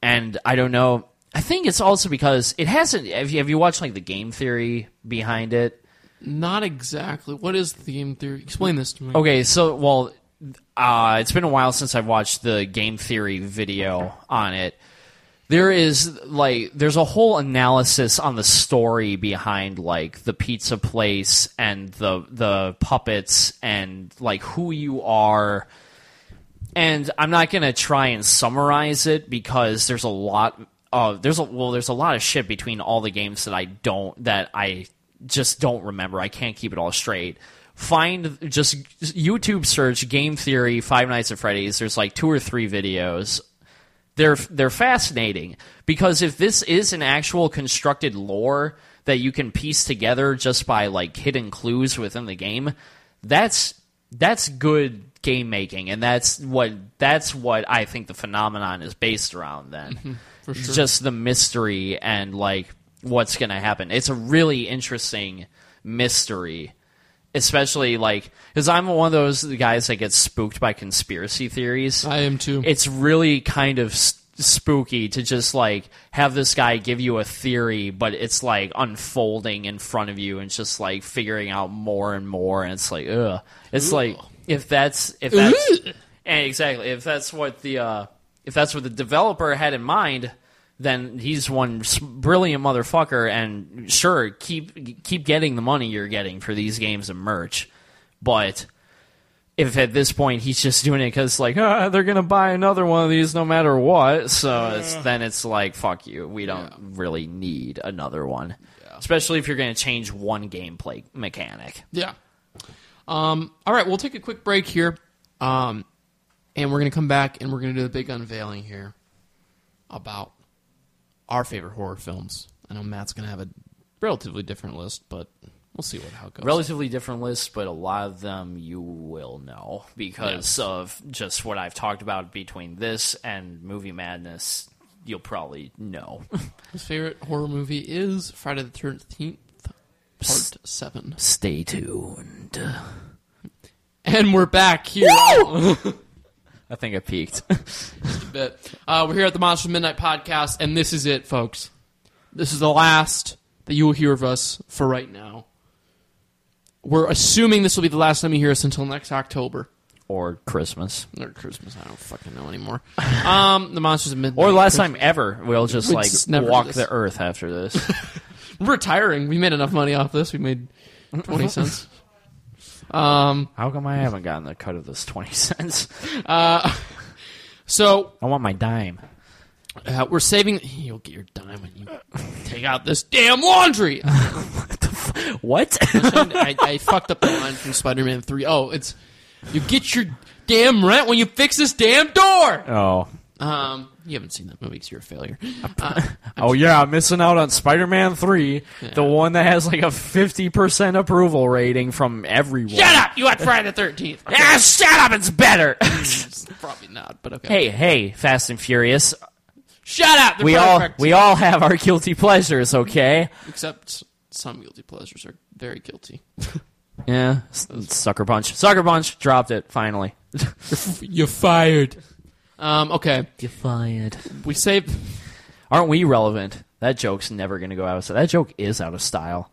And i don't know. I think it's also because it hasn't have you, have you watched like the game theory behind it Not exactly. What is the game theory? Explain this to me. Okay, so well, uh, it's been a while since I've watched the game theory video on it. there is like there's a whole analysis on the story behind like the pizza place and the the puppets and like who you are and I'm not gonna try and summarize it because there's a lot uh there's a well there's a lot of shit between all the games that I don't that I just don't remember. I can't keep it all straight. Find just YouTube search game theory Five Nights at Freddy's. There's like two or three videos. They're they're fascinating because if this is an actual constructed lore that you can piece together just by like hidden clues within the game, that's that's good game making and that's what that's what I think the phenomenon is based around then. Mm-hmm. Just the mystery and like what's going to happen. It's a really interesting mystery. Especially like cuz I'm one of those guys that gets spooked by conspiracy theories I am too. it's really kind of s- spooky to just like have this guy give you a theory but it's like unfolding in front of you and just like figuring out more and more and it's like ugh it's like if that's if that's and exactly if that's what the uh if that's what the developer had in mind then he's one brilliant motherfucker and sure keep keep getting the money you're getting for these games and merch but if at this point he's just doing it because like ah, they're gonna buy another one of these no matter what so it's, then it's like fuck you we don't really need another one especially if you're gonna change one gameplay mechanic Yeah. Um, all right, we'll take a quick break here. Um, and we're going to come back and we're going to do the big unveiling here about our favorite horror films. I know Matt's going to have a relatively different list, but we'll see what how it goes. relatively different lists but a lot of them you will know because of just what i've talked about between this and movie madness you'll probably know His favorite horror movie is Friday the 13th, Part 7. stay tuned And we're back here. i think i peaked bit. Uh, we're here at the Monster Midnight Podcast, and this is it, folks. This is the last that you will hear of us for right now. We're assuming this will be the last time you hear us until next October. or christmas Or Christmas, I don't fucking know anymore. Um, the Monsters of Midnight. or last time ever we'll just We'd like just walk the earth after this We're retiring. We made enough money off this. We made 20 cents. Um, how come i haven't gotten the cut of this 20 cents Uh, so i want my dime uh, we're saving. You'll get your dime when you take out this damn laundry. what I, I fucked up the line from Spider-Man Three. Oh, it's you get your damn rent when you fix this damn door. oh Um, you haven't seen that movie because you're a failure. Oh yeah, I'm missing out on Spider-Man 3, the one that has like a 50% approval rating from everyone. Shut up! You want Friday the Thirteenth? Ah, shut up, it's better. Probably not, but okay. hey, hey, Fast and Furious. shut up! They're We all we all have our guilty pleasures, okay? except some guilty pleasures are very guilty. Yeah, Sucker Punch. Sucker Punch dropped it finally. You're fired. Um, okay, You're fired. we saved. Aren't we relevant? That joke's never going to go out of style. That joke is out of style.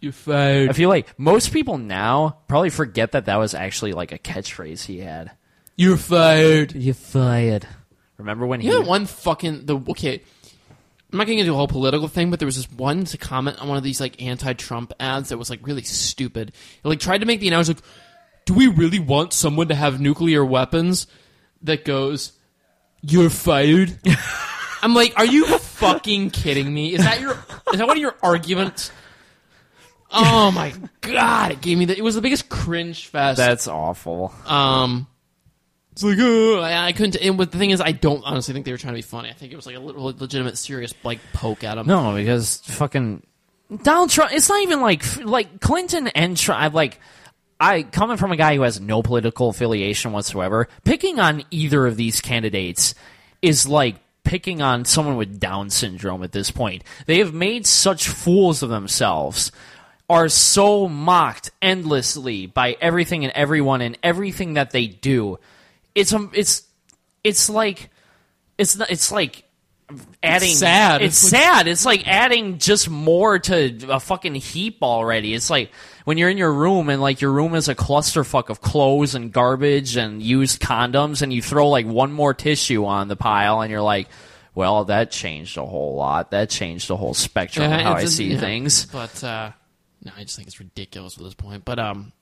You fired. I feel like most people now probably forget that that was actually like a catchphrase he had. You're fired. You're fired. Remember when he You know one fucking the okay. I'm not getting into a whole political thing, but there was this one to comment on one of these like anti-Trump ads that was like really stupid. It like tried to make the announcer like, "Do we really want someone to have nuclear weapons?" That goes, "You're fired." I'm like, are you fucking kidding me? Is that your is that one of your arguments? Oh my god! It gave me the. It was the biggest cringe fest. That's awful. Um, it's like, uh, I, I couldn't. And but the thing is, I don't honestly think they were trying to be funny. I think it was like a little legitimate, serious like poke at him. No, because fucking Donald Trump. It's not even like like Clinton and Trump. Like I coming from a guy who has no political affiliation whatsoever. Picking on either of these candidates is like picking on someone with Down syndrome. At this point, they have made such fools of themselves. Are so mocked endlessly by everything and everyone and everything that they do. It's um, it's it's like it's it's like adding sad. It's, It's like- sad. It's like adding just more to a fucking heap already. It's like when you're in your room and like your room is a clusterfuck of clothes and garbage and used condoms, and you throw like one more tissue on the pile, and you're like, Well, that changed a whole lot. That changed the whole spectrum of how I see yeah. things. But uh, no, I just think it's ridiculous at this point. But um,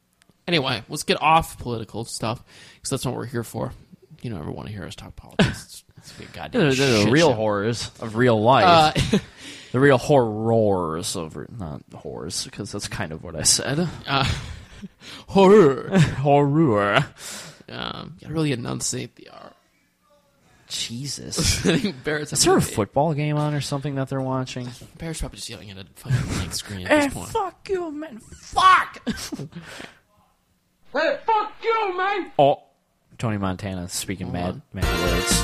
anyway, let's get off political stuff because that's what we're here for. You don't ever want to hear us talk politics. It's, it's a goddamn They're, they're the shit real show. horrors of real life. Uh, the real horrors of not horrors because that's kind of what I said. horror. Horror. um, you gotta really enunciate the R. Jesus. I think Barrett's Is there a football game on or something that they're watching? Barrett's probably just yelling at a fucking blank screen at Eh, this point. fuck you, man. Fuck. Hey, fuck you, man! Oh, Tony Montana speaking mad, mad words.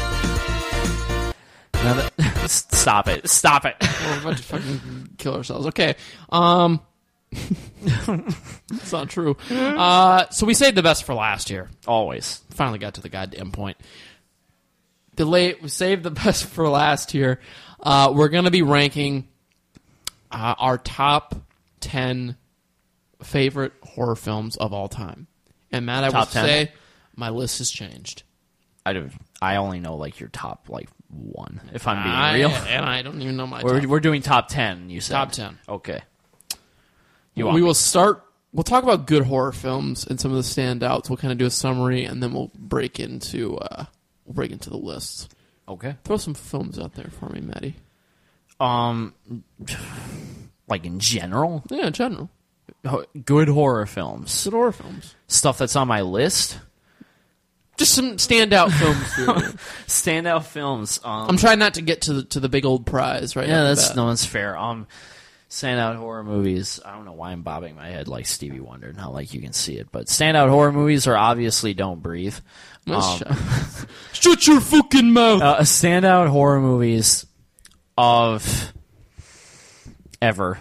Now that, stop it. Stop it. We're about to fucking kill ourselves. Okay. Um, it's not true. Uh, so we saved the best for last year. Always. Finally got to the goddamn point. Late we saved the best for last year. Uh, we're gonna be ranking uh, our top ten favorite horror films of all time. And Matt, I Top will 10? say my list has changed. I don't, I only know like your top like one. If I'm being I- real, and I don't even know my we're, we're doing top ten. You said Top 10. Okay. You we want me- will start. We'll talk about good horror films and some of the standouts. We'll kind of do a summary, and then we'll break into uh, we'll break into the lists. Okay. Throw some films out there for me, Maddie. Um, like in general, Yeah, in general, good horror films, good horror films. stuff that's on my list. Just some standout films. Standout films. Um, I'm trying not to get to the to the big old prize, right? Yeah, that's that. no, that's fair. Um, standout horror movies. I don't know why I'm bobbing my head like Stevie Wonder, not like you can see it, but standout horror movies are obviously Don't Breathe. Um, shut, shut your fucking mouth. uh, standout horror movies of ever.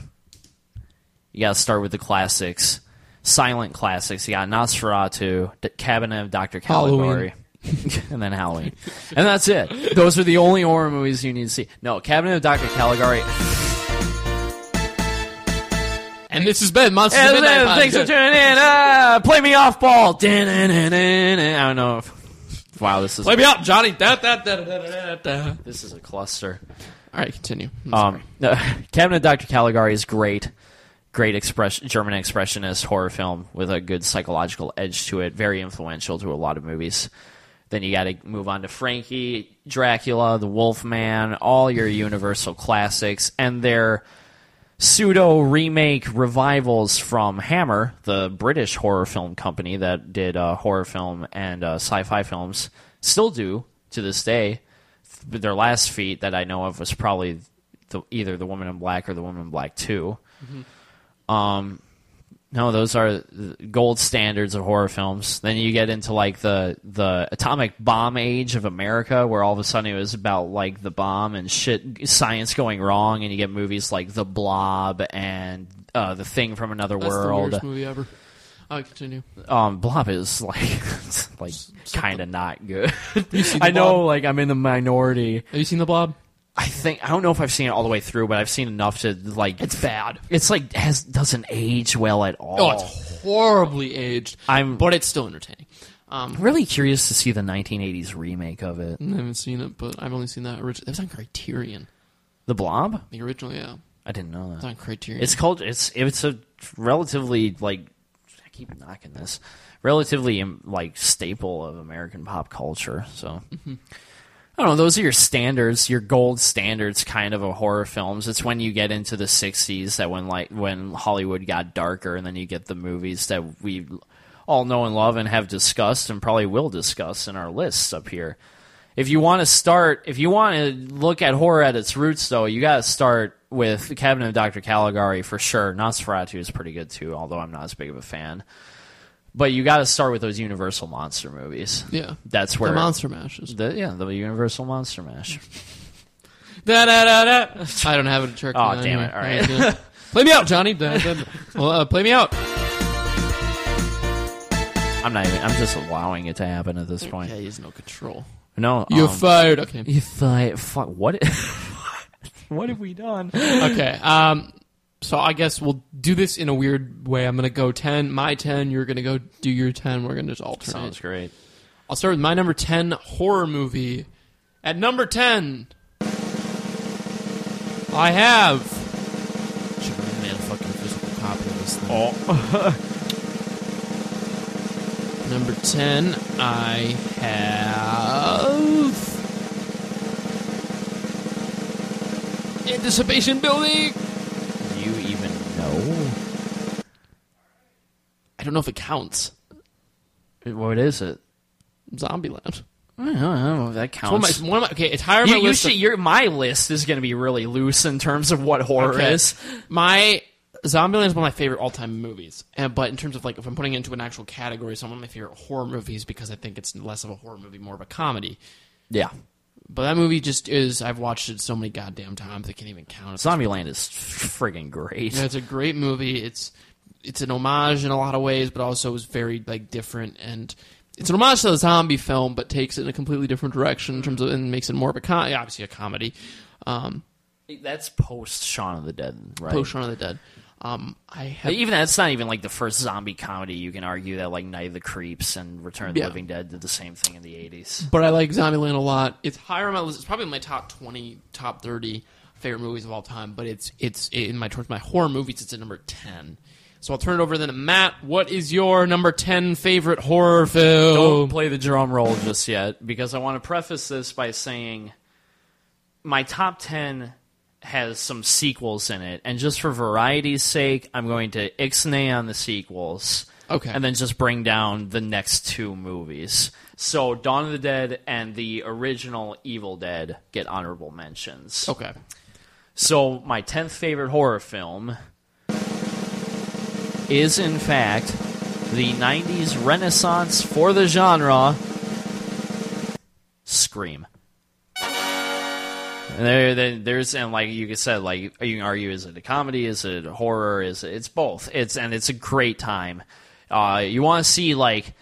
You got to start with the classics, silent classics. You got Nosferatu, The Cabinet of Dr. Caligari. and then Halloween. And that's it. Those are the only horror movies you need to see. No, Cabinet of Dr. Caligari. and this has been Monsters And Midnight then thanks for tuning in. Ah, play me off ball. I don't know. If, wow, this is Play me out, Johnny. Da, da, da, this is a cluster. All right, continue. Um, sorry. Cabinet of Dr. Caligari is great. Great express, German expressionist horror film with a good psychological edge to it. Very influential to a lot of movies. Then you got to move on to Frankie, Dracula, The Wolfman, all your Universal classics, and their pseudo remake revivals from Hammer, the British horror film company that did uh, horror film and uh, sci-fi films, still do to this day. Their last feat that I know of was probably the, either The Woman in Black or The Woman in Black Two. Um, no, those are gold standards of horror films. Then you get into like the the atomic bomb age of America, where all of a sudden it was about like the bomb and shit, science going wrong, and you get movies like The Blob and uh, The Thing from Another That's the World. weirdest movie ever. I continue. Um, Blob is like like kind of not good. I know, Blob? like I'm in the minority. Have you seen The Blob? I think I don't know if I've seen it all the way through, but I've seen enough to like. It's bad. It's like has doesn't age well at all. Oh, it's horribly aged. I'm- but it's still entertaining. Um, really curious to see the 1980s remake of it. I haven't seen it, but I've only seen that original. It was on Criterion. The Blob? The original, yeah, I didn't know it's that. on Criterion. It's called. It's it's a relatively like. I keep knocking this. Relatively um, like staple of American pop culture. So. I don't know. Those are your standards, your gold standards, kind of a horror films. It's when you get into the '60s that when like when Hollywood got darker, and then you get the movies that we all know and love and have discussed, and probably will discuss in our lists up here. If you want to start, if you want to look at horror at its roots, though, you got to start with the Cabinet of Dr. Caligari for sure. Nosferatu is pretty good too, although I'm not as big of a fan. But you got to start with those Universal monster movies. yeah, That's where the Monster Mashes. the, yeah, the Universal Monster Mash. Da, da, da, da. I don't have it at. Oh, damn it. All right. Yeah. play me out, Johnny. Da, da, da. Well, uh, play me out. I'm not even. I'm just allowing it to happen at this point. Yeah, he has no control. No, You're um, fired. Okay. You thought, fuck, what? what have we done? okay. Um. So I guess we'll do this in a weird way. I'm gonna go ten, my ten. You're gonna go do your ten. We're gonna just alternate. Sounds great. I'll start with my number ten horror movie. At number ten, I have. Should have made a fucking physical copy of this thing. Oh. Number 10, I have. Anticipation Building! You even know? I don't know if it counts. What is it? Zombieland. I don't know if that It's one of counts. my, one of my, okay, it's higher you, my list. should, of- your, my list is going to be really loose in terms of what horror Okay. is. My Zombieland is one of my favorite all-time movies, and but in terms of like if I'm putting it into an actual category, it's one of my favorite horror movies because I think it's less of a horror movie, more of a comedy. Yeah. But that movie just is. I've watched it so many goddamn times I can't even count. Zombieland is friggin' great. yeah, it's a great movie. It's it's an homage in a lot of ways, but also is very like different and. It's an homage to the zombie film, but takes it in a completely different direction in terms of and makes it more of a com- obviously a comedy. Um, That's post Shaun of the Dead, right? Post Shaun of the Dead. Um, I have Even that's not even like the first zombie comedy. You can argue that like Night of the Creeps and Return of the Yeah. Living Dead did the same thing in the eighties. but I like Zombieland a lot. It's higher on my list. It's probably my top twenty, top thirty favorite movies of all time. But it's it's in my towards my horror movies. It's at number ten. So I'll turn it over then to Matt. What is your number ten favorite horror film? Don't play the drum roll just yet because I want to preface this by saying my top 10 has some sequels in it. And just for variety's sake, I'm going to ixnay on the sequels. Okay. And then just bring down the next two movies. So Dawn of the Dead and the original Evil Dead get honorable mentions. Okay. So my 10th favorite horror film is in fact the 90s renaissance for the genre Scream. And there, there, there's and like you said, like you can argue, is it a comedy? Is it a horror? Is it, it's both? It's and it's a great time. Uh, you want to see like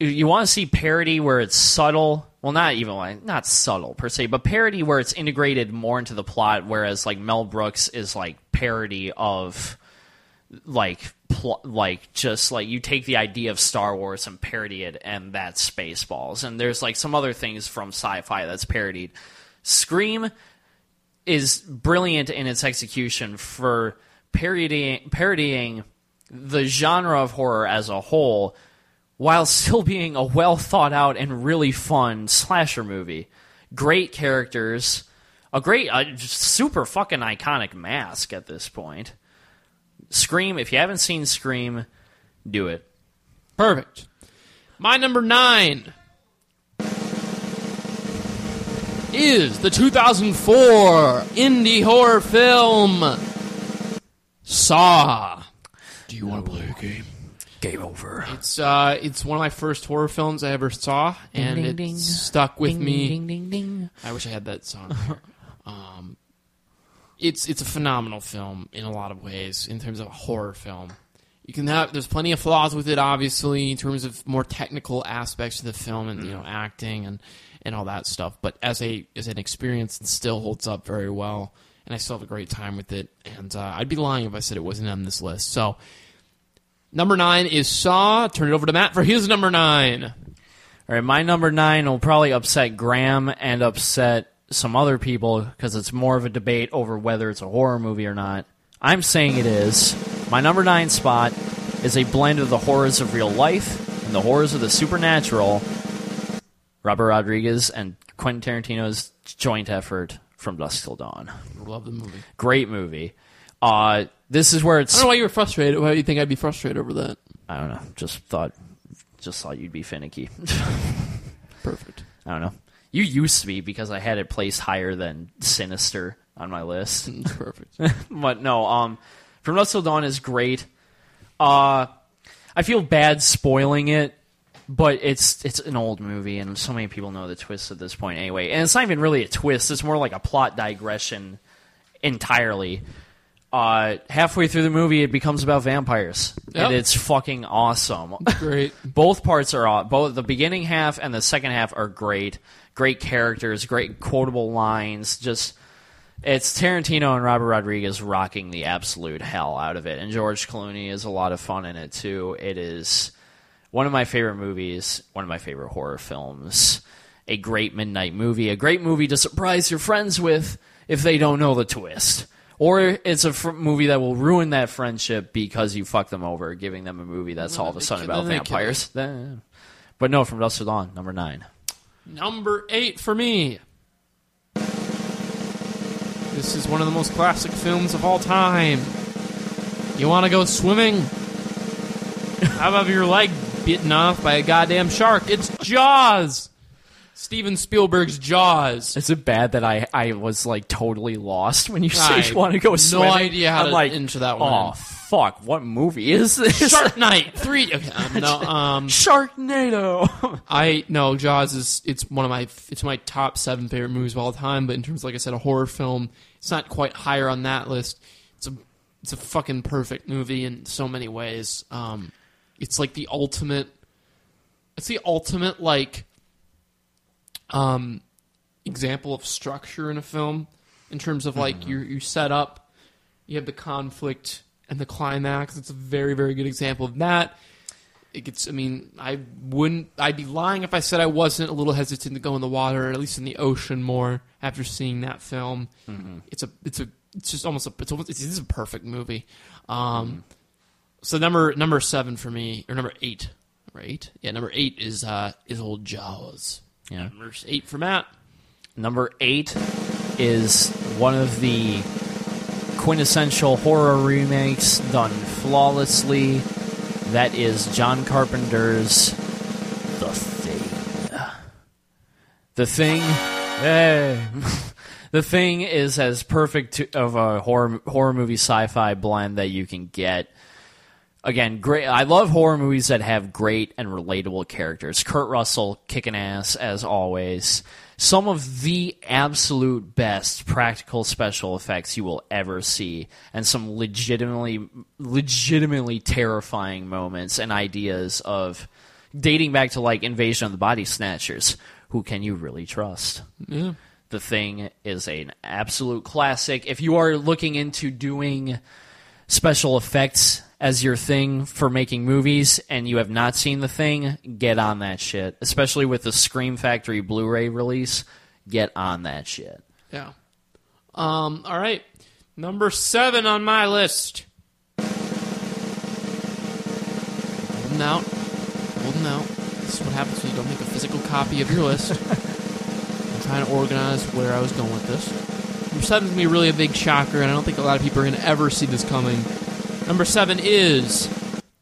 you want to see parody where it's subtle. Well, not even like not subtle per se, but parody where it's integrated more into the plot. Whereas like Mel Brooks is like parody of like pl- like just like you take the idea of Star Wars and parody it, and that's Spaceballs. And there's like some other things from sci-fi that's parodied. Scream is brilliant in its execution for parodying parodying the genre of horror as a whole while still being a well thought out and really fun slasher movie. Great characters, a great, just super fucking iconic mask at this point. Scream, if you haven't seen Scream, do it. Perfect. My number nine is the 2004 indie horror film Saw. Do you want to play a game? Game over. It's uh, it's one of my first horror films I ever saw, and ding, it ding. stuck with me. Ding, ding, ding. I wish I had that song. um, it's it's a phenomenal film in a lot of ways in terms of a horror film. You can have there's plenty of flaws with it, obviously, in terms of more technical aspects of the film and you know acting and and all that stuff. But as a as an experience, it still holds up very well, and I still have a great time with it. And uh, I'd be lying if I said it wasn't on this list. So. Number nine is Saw. Turn it over to Matt for his number nine. All right, my number nine will probably upset Graham and upset some other people because it's more of a debate over whether it's a horror movie or not. I'm saying it is. My number nine spot is a blend of the horrors of real life and the horrors of the supernatural. Robert Rodriguez and Quentin Tarantino's joint effort from Dusk Till Dawn. Love the movie. Great movie. Uh, this is where it's. I don't know why you were frustrated. Why do you think I'd be frustrated over that? I don't know. Just thought, just thought you'd be finicky. Perfect. I don't know. You used to be because I had it placed higher than Sinister on my list. Perfect. but no, um, From Dusk Till Dawn is great. Uh, I feel bad spoiling it, but it's it's an old movie, and so many people know the twist at this point anyway. And it's not even really a twist; it's more like a plot digression entirely. Uh, halfway through the movie, it becomes about vampires, Yep. and it's fucking awesome. Great. both parts are aw- both the beginning half and the second half are great. Great characters, great quotable lines. Just it's Tarantino and Robert Rodriguez rocking the absolute hell out of it, and George Clooney is a lot of fun in it too. It is one of my favorite movies, one of my favorite horror films. A great midnight movie, a great movie to surprise your friends with, if they don't know the twist. Or it's a fr- movie that will ruin that friendship because you fuck them over, giving them a movie that's all of a sudden about vampires. Then- But no, from Dusk Till Dawn, number nine. Number eight for me. This is one of the most classic films of all time. You want to go swimming? How about your leg bitten off by a goddamn shark? It's Jaws. Steven Spielberg's Jaws. Is it bad that I, I was like totally lost when you I say you want to go no swimming? No idea how I'm to like, into that Oh one. fuck! What movie is this? Shark Night three. Okay, um, no, um, Sharknado. I no Jaws is it's one of my it's my top seven favorite movies of all time. But in terms, of, like I said, a horror film, it's not quite higher on that list. It's a it's a fucking perfect movie in so many ways. Um, it's like the ultimate. It's the ultimate like um example of structure in a film in terms of like you you set up, you have the conflict and the climax. It's a very very good example of that it gets. I mean, I wouldn't. I'd be lying if I said I wasn't a little hesitant to go in the water, or at least in the ocean, more after seeing that film. It's a. It's a. It's just almost a. It's almost. It's, it's a perfect movie. Um, So number number seven for me, or number eight, right? Yeah, number eight is uh is old Jaws. Yeah. Number eight for Matt. Number eight is one of the quintessential horror remakes done flawlessly. That is John Carpenter's The Thing. The Thing. Hey. the Thing is as perfect to, of a horror horror movie sci-fi blend that you can get. Again, great. I love horror movies that have great and relatable characters. Kurt Russell kicking ass as always. Some of the absolute best practical special effects you will ever see, and some legitimately, legitimately terrifying moments and ideas of dating back to like Invasion of the Body Snatchers. Who can you really trust? Yeah. The Thing is an absolute classic. If you are looking into doing special effects as your thing for making movies and you have not seen The Thing, get on that shit. Especially with the Scream Factory Blu ray release, get on that shit. Yeah. Um. All right. Number seven on my list. Holding out. Holding out. This is what happens when you don't make a physical copy of your list. I'm trying to organize where I was going with this. Number seven is going to be really a big shocker, and I don't think a lot of people are going to ever see this coming. Number seven is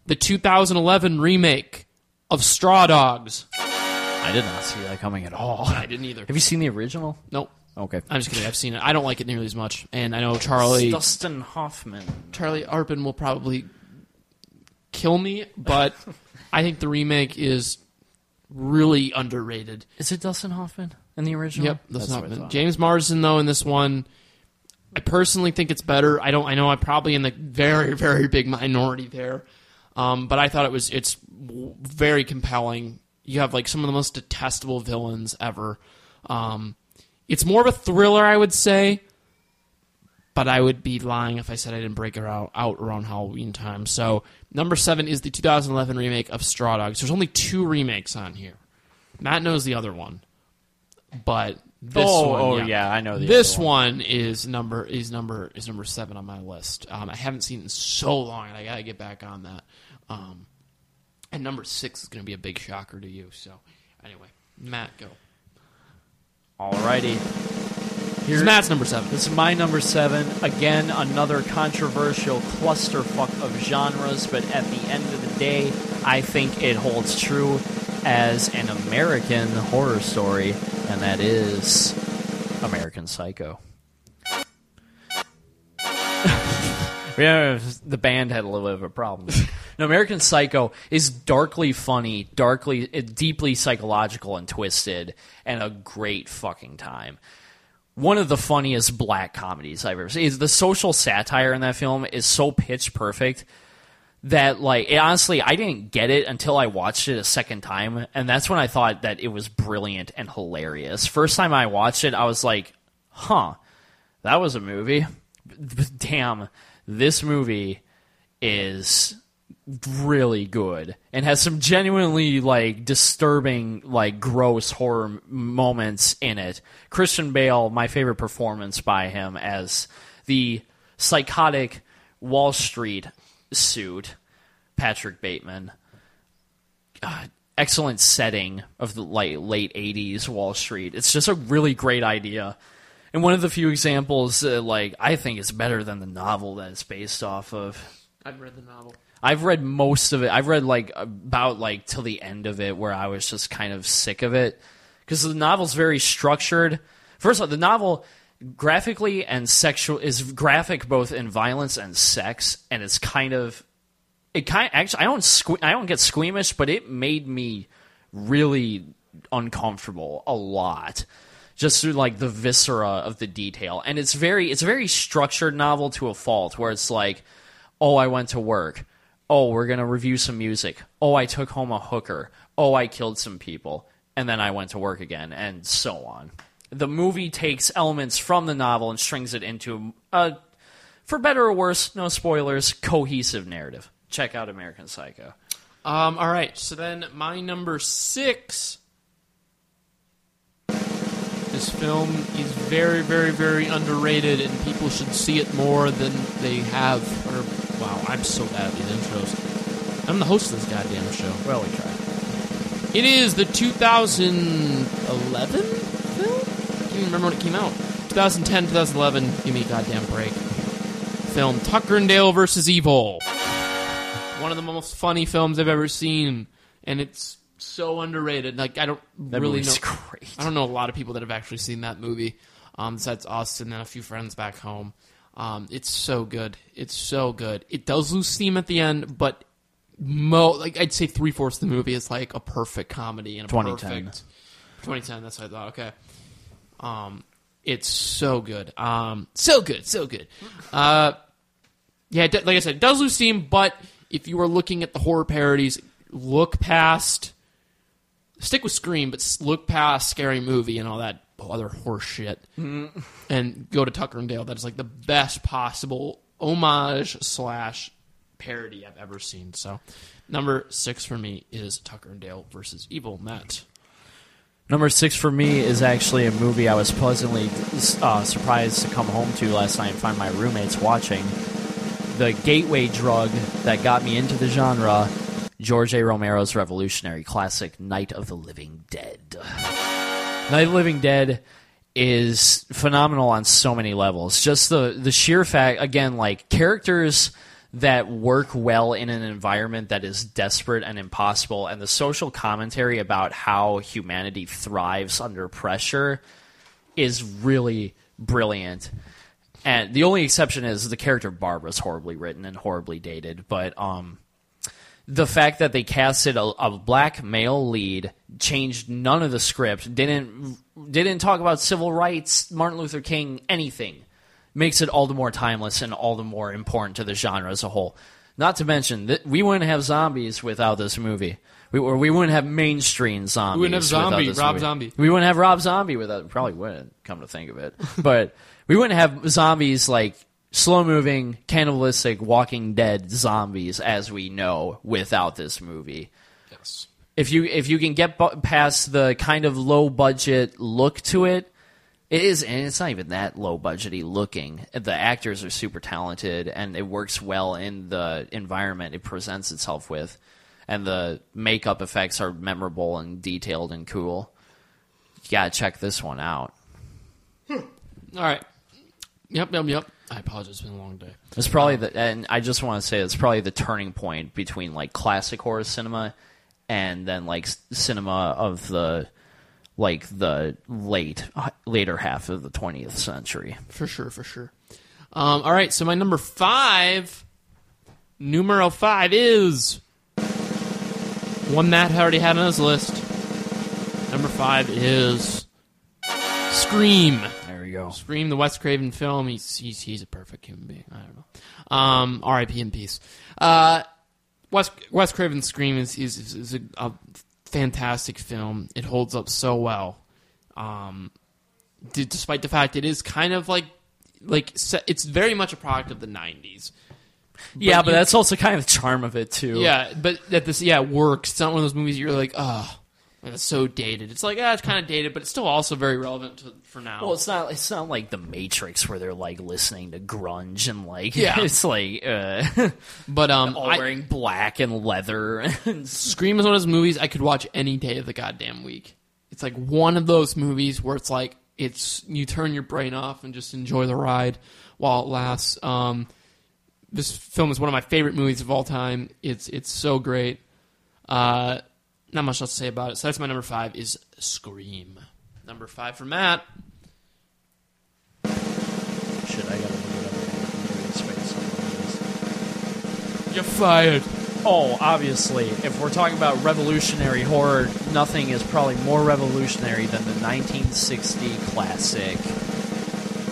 the 2011 remake of Straw Dogs. I did not see that coming at all. I didn't either. Have you seen the original? Nope. Okay. I'm just kidding. I've seen it. I don't like it nearly as much, and I know Charlie. Dustin Hoffman. Charlie Arpin will probably kill me, but I think the remake is really underrated. Is it Dustin Hoffman in the original? Yep, that's, what not I been. thought. James Marsden though in this one. I personally think it's better. I don't. I know I'm probably in the very, very big minority there, um, but I thought it was. It's very compelling. You have like some of the most detestable villains ever. Um, it's more of a thriller, I would say, but I would be lying if I said I didn't break it out, out around Halloween time. So number seven is the 2011 remake of Straw Dogs. There's only two remakes on here. Matt knows the other one, but this oh, one, oh yeah. I know this other one. is number is number is number seven on my list. Um, I haven't seen it in so long, and I gotta get back on that. Um, and number six is gonna be a big shocker to you. So anyway, Matt, go. Alrighty. Here's Matt's number seven. This is my number seven. Again, another controversial clusterfuck of genres, but at the end of the day, I think it holds true as an American horror story, and that is American Psycho. yeah, the band had a little bit of a problem. no, American Psycho is darkly funny, darkly, uh, deeply psychological and twisted, and a great fucking time one of the funniest black comedies I've ever seen. The social satire in that film is so pitch perfect that, like, it, honestly, I didn't get it until I watched it a second time, and that's when I thought that it was brilliant and hilarious. First time I watched it, I was like, "Huh, that was a movie." Damn, this movie is really good and has some genuinely like disturbing like gross horror moments in it christian bale my favorite performance by him as the psychotic wall street suit patrick bateman God, excellent setting of the like late 80s wall street it's just a really great idea and one of the few examples uh, like i think is better than the novel that it's based off of I've read the novel. I've read most of it. I've read like about like till the end of it, where I was just kind of sick of it because the novel's very structured. First of all, the novel graphically and sexual is graphic both in violence and sex, and it's kind of it kind actually I don't sque- I don't get squeamish, but it made me really uncomfortable a lot just through like the viscera of the detail. And it's very it's a very structured novel to a fault where it's like oh i went to work. Oh we're going to review some music. Oh i took home a hooker. Oh i killed some people. And then i went to work again and so on the movie takes elements from the novel and strings it into a for better or worse no spoilers cohesive narrative check out american psycho Um, all right, so then my number six. This film is very, very, very underrated, and people should see it more than they have. Or wow, I'm so bad at these intros. I'm the host of this goddamn show. well we try. It is the 2011 can't even remember when it came out. 2010, 2011. Give me a goddamn break. Film Tucker and Dale versus Evil. One of the most funny films I've ever seen, and it's so underrated. Like I don't that really know. great I don't know a lot of people that have actually seen that movie. Um, besides us and then a few friends back home. Um, it's so good. It's so good. It does lose steam at the end, but mo like I'd say three fourths of the movie is like a perfect comedy and a 2010. perfect 2010. That's what I thought. Okay. Um, it's so good. Um, so good, so good. Uh, yeah, like I said, it does lose steam, but if you are looking at the horror parodies, look past, stick with Scream, but look past Scary Movie and all that other horse shit, and go to Tucker and Dale. That is like the best possible homage slash parody I've ever seen. So, number six for me is Tucker and Dale versus Evil. Matt. Number six for me is actually a movie I was pleasantly uh, surprised to come home to last night and find my roommates watching. The gateway drug that got me into the genre, George A. Romero's revolutionary classic, Night of the Living Dead. Night of the Living Dead is phenomenal on so many levels. Just the the sheer fact, again, like characters that work well in an environment that is desperate and impossible, and the social commentary about how humanity thrives under pressure is really brilliant. And the only exception is the character of is horribly written and horribly dated, but um, the fact that they casted a, a black male lead, changed none of the script, didn't didn't talk about civil rights, Martin Luther King, anything, makes it all the more timeless and all the more important to the genre as a whole. Not to mention that we wouldn't have zombies without this movie. We, or we wouldn't have mainstream zombies. We wouldn't have Zombie, Rob movie. Zombie. We wouldn't have Rob Zombie without. Probably wouldn't. Come to think of it, but we wouldn't have zombies like slow moving, cannibalistic, Walking Dead zombies as we know without this movie. Yes. If you if you can get bu- past the kind of low budget look to it, it is, and it's not even that low budgety looking. The actors are super talented, and it works well in the environment it presents itself with, and the makeup effects are memorable and detailed and cool. You gotta check this one out. Hmm. All right. Yep, yep, yep. I apologize. It's been a long day. It's probably um, the, and I just want to say it's probably the turning point between like classic horror cinema and then like s- cinema of the like the late later half of the 20th century. For sure, for sure. Um, all right, so my number five, numero five is one Matt already had on his list. Number five is Scream. There we go. Scream, the Wes Craven film. He's he's he's a perfect human being. I don't know. Um, R.I.P. in peace. Uh, Wes Wes Craven's Scream is is, is a, a fantastic film. It holds up so well. Um, d- despite the fact it is kind of like like it's very much a product of the '90s. yeah, but you- that's also kind of the charm of it too. Yeah, but that this yeah it works. It's not one of those movies you're like, oh, it's so dated. It's like, ah, it's kind of dated, but it's still also very relevant to, for now. Well, it's not. It's not like the Matrix where they're like listening to grunge and like. Yeah. It's like uh, but um, all I- wearing black and leather. and Scream is one of those movies I could watch any day of the goddamn week. It's like one of those movies where it's like it's you turn your brain off and just enjoy the ride while it lasts. Um, this film is one of my favorite movies of all time. It's it's so great. Uh, not much else to say about it. So that's my number five is Scream. Number five for Matt. Shit, I gotta look it up. Space on this. You're fired. Oh, obviously, if we're talking about revolutionary horror, nothing is probably more revolutionary than the 1960 classic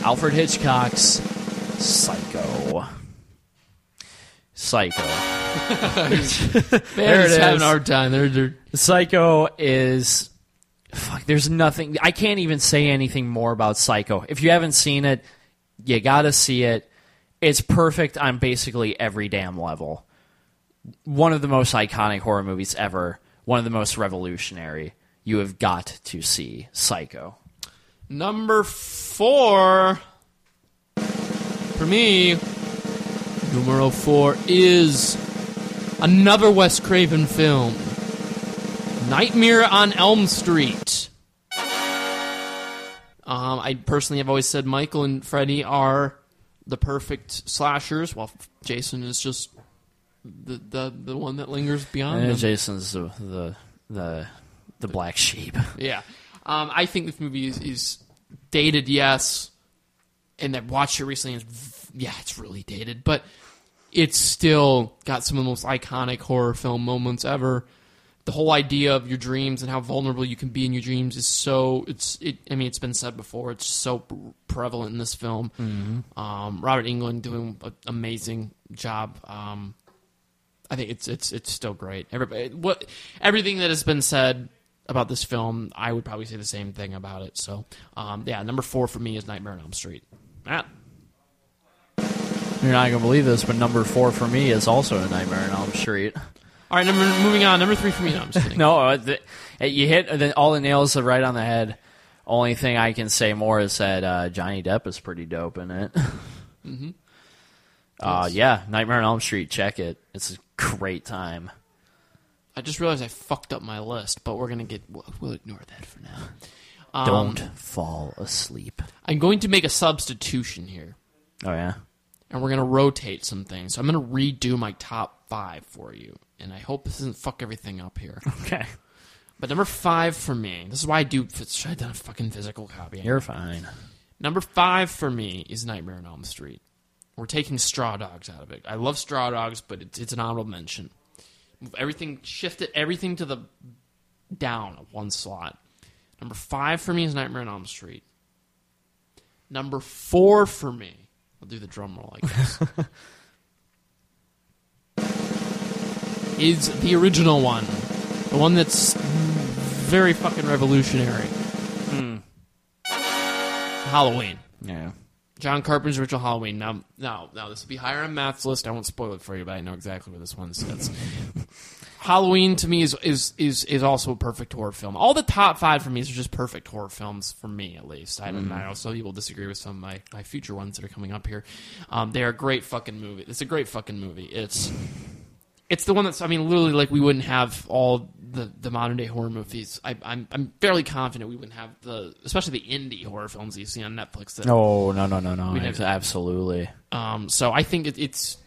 Alfred Hitchcock's Psycho. Psycho. They're having a hard time. They're, they're Psycho is fuck. There's nothing. I can't even say anything more about Psycho. If you haven't seen it, you gotta see it. It's perfect on basically every damn level. One of the most iconic horror movies ever. One of the most revolutionary. You have got to see Psycho. Number four for me, numero four is another Wes Craven film, Nightmare on Elm Street. Um, I personally have always said Michael and Freddy are the perfect slashers, while Jason is just the the, the one that lingers beyond And them. Jason's the the the, the black sheep. Yeah. Um, I think this movie is, is dated, yes. And I watched it recently, and it's, yeah, it's really dated, but it's still got some of the most iconic horror film moments ever. The whole idea of your dreams and how vulnerable you can be in your dreams is so it's it. I mean, it's been said before. It's so prevalent in this film. Um, Robert Englund doing an amazing job. Um, I think it's it's it's still great. Everybody, what everything that has been said about this film, I would probably say the same thing about it. So, um, yeah, number four for me is Nightmare on Elm Street. Matt, You're not gonna believe this, but number four for me is also a Nightmare on Elm Street. all right, number moving on. Number three for me. No, I'm just kidding. No, uh, the, uh, you hit the, all the nails right on the head. Only thing I can say more is that uh, Johnny Depp is pretty dope in it. mm-hmm. uh, yeah, Nightmare on Elm Street. Check it. It's a great time. I just realized I fucked up my list, but we're gonna get. We'll, we'll ignore that for now. Um, Don't fall asleep. I'm going to make a substitution here, Oh yeah. And we're gonna rotate some things. So I'm gonna redo my top five for you, and I hope this doesn't fuck everything up here. Okay. But number five for me, this is why I do. Should have done a fucking physical copy. You're fine. Number five for me is Nightmare on Elm Street. We're taking Straw Dogs out of it. I love Straw Dogs, but it's, it's an honorable mention. Everything, shifted everything to the down one slot. Number five for me is Nightmare on Elm Street. Number four for me, I'll do the drum roll, I guess, is the original one, the one that's very fucking revolutionary. Hmm. Halloween. Yeah. John Carpenter's original Halloween. Now, now, now, this will be higher on Matt's list. I won't spoil it for you, but I know exactly where this one sits. Halloween to me is, is is is also a perfect horror film. All the top five for me are just perfect horror films for me, at least. I don't know. I know some people disagree with some of my, my future ones that are coming up here. Um, they are a great fucking movie. It's a great fucking movie. It's it's the one that's I mean, literally, like we wouldn't have all the, the modern day horror movies. I, I'm I'm fairly confident we wouldn't have the especially the indie horror films you see on Netflix. That Oh no no no no! We'd have- Ex- Absolutely. um, so I think it, it's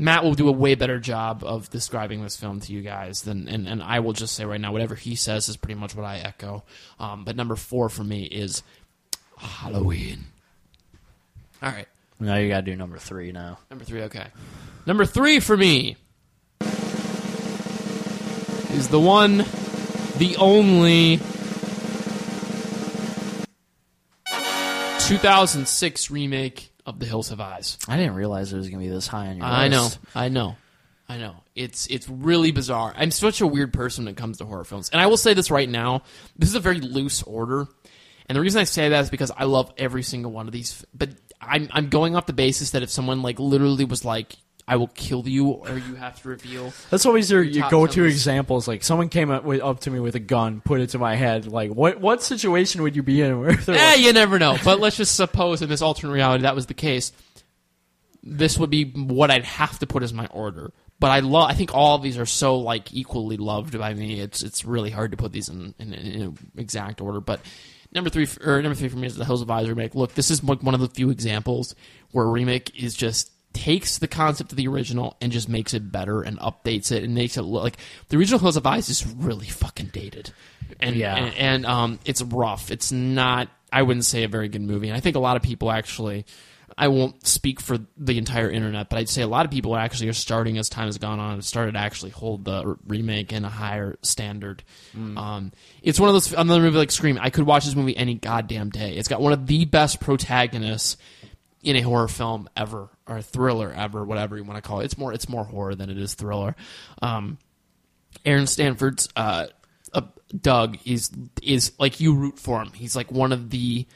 Matt will do a way better job of describing this film to you guys than, and, and I will just say right now, whatever he says is pretty much what I echo. Um, but number four for me is Halloween. All right, Now you gotta do number three now. number three. Okay, number three for me is the one, the only. 2006 remake of The Hills Have Eyes. I didn't realize it was gonna be this high on your list. I know. I know, I know. It's it's really bizarre. I'm such a weird person when it comes to horror films, and I will say this right now: this is a very loose order, and the reason I say that is because I love every single one of these. But I'm I'm going off the basis that if someone like literally was like, I will kill you, or you have to reveal. That's always your, your top go-to examples. Like someone came up, with, up to me with a gun, put it to my head. Like, what what situation would you be in where they're Eh, like, you never know. But let's just suppose in this alternate reality that was the case. This would be what I'd have to put as my order. But I love. I think all of these are so like equally loved by me. It's it's really hard to put these in in, in exact order. But number three or number three for me is the Hills Have Eyes remake. Look, this is like one of the few examples where a remake is just takes the concept of the original and just makes it better and updates it and makes it look like the original Hills Have Eyes is really fucking dated. And Yeah. and, and um, it's rough. It's not. I wouldn't say a very good movie. And I think a lot of people actually. I won't speak for the entire internet, but I'd say a lot of people actually are starting as time has gone on have started to actually hold the r- remake in a higher standard. Um, it's one of those another movie like Scream. I could watch this movie any goddamn day. It's got one of the best protagonists in a horror film ever or thriller ever, whatever you want to call it. It's more it's more horror than it is thriller. Um, Aaron Stanford's uh, uh, Doug is is like you root for him. He's like one of the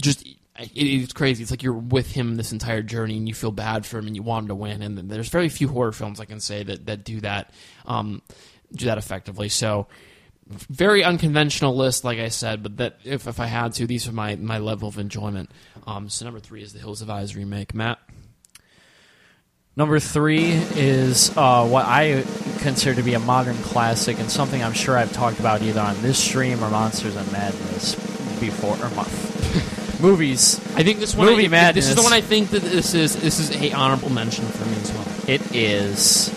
just it, it's crazy. It's like you're with him this entire journey, and you feel bad for him, and you want him to win. And there's very few horror films I can say that that do that um, do that effectively. So very unconventional list, like I said, but that if, if I had to, these are my, my level of enjoyment. Um, so number three is the Hills Have Eyes remake. Matt, Number three is uh, what I consider to be a modern classic and something I'm sure I've talked about either on this stream or Monsters and Madness before or mo- movies. I think this one Movie I, This is the one I think that this is this is a honorable mention for me as well. It is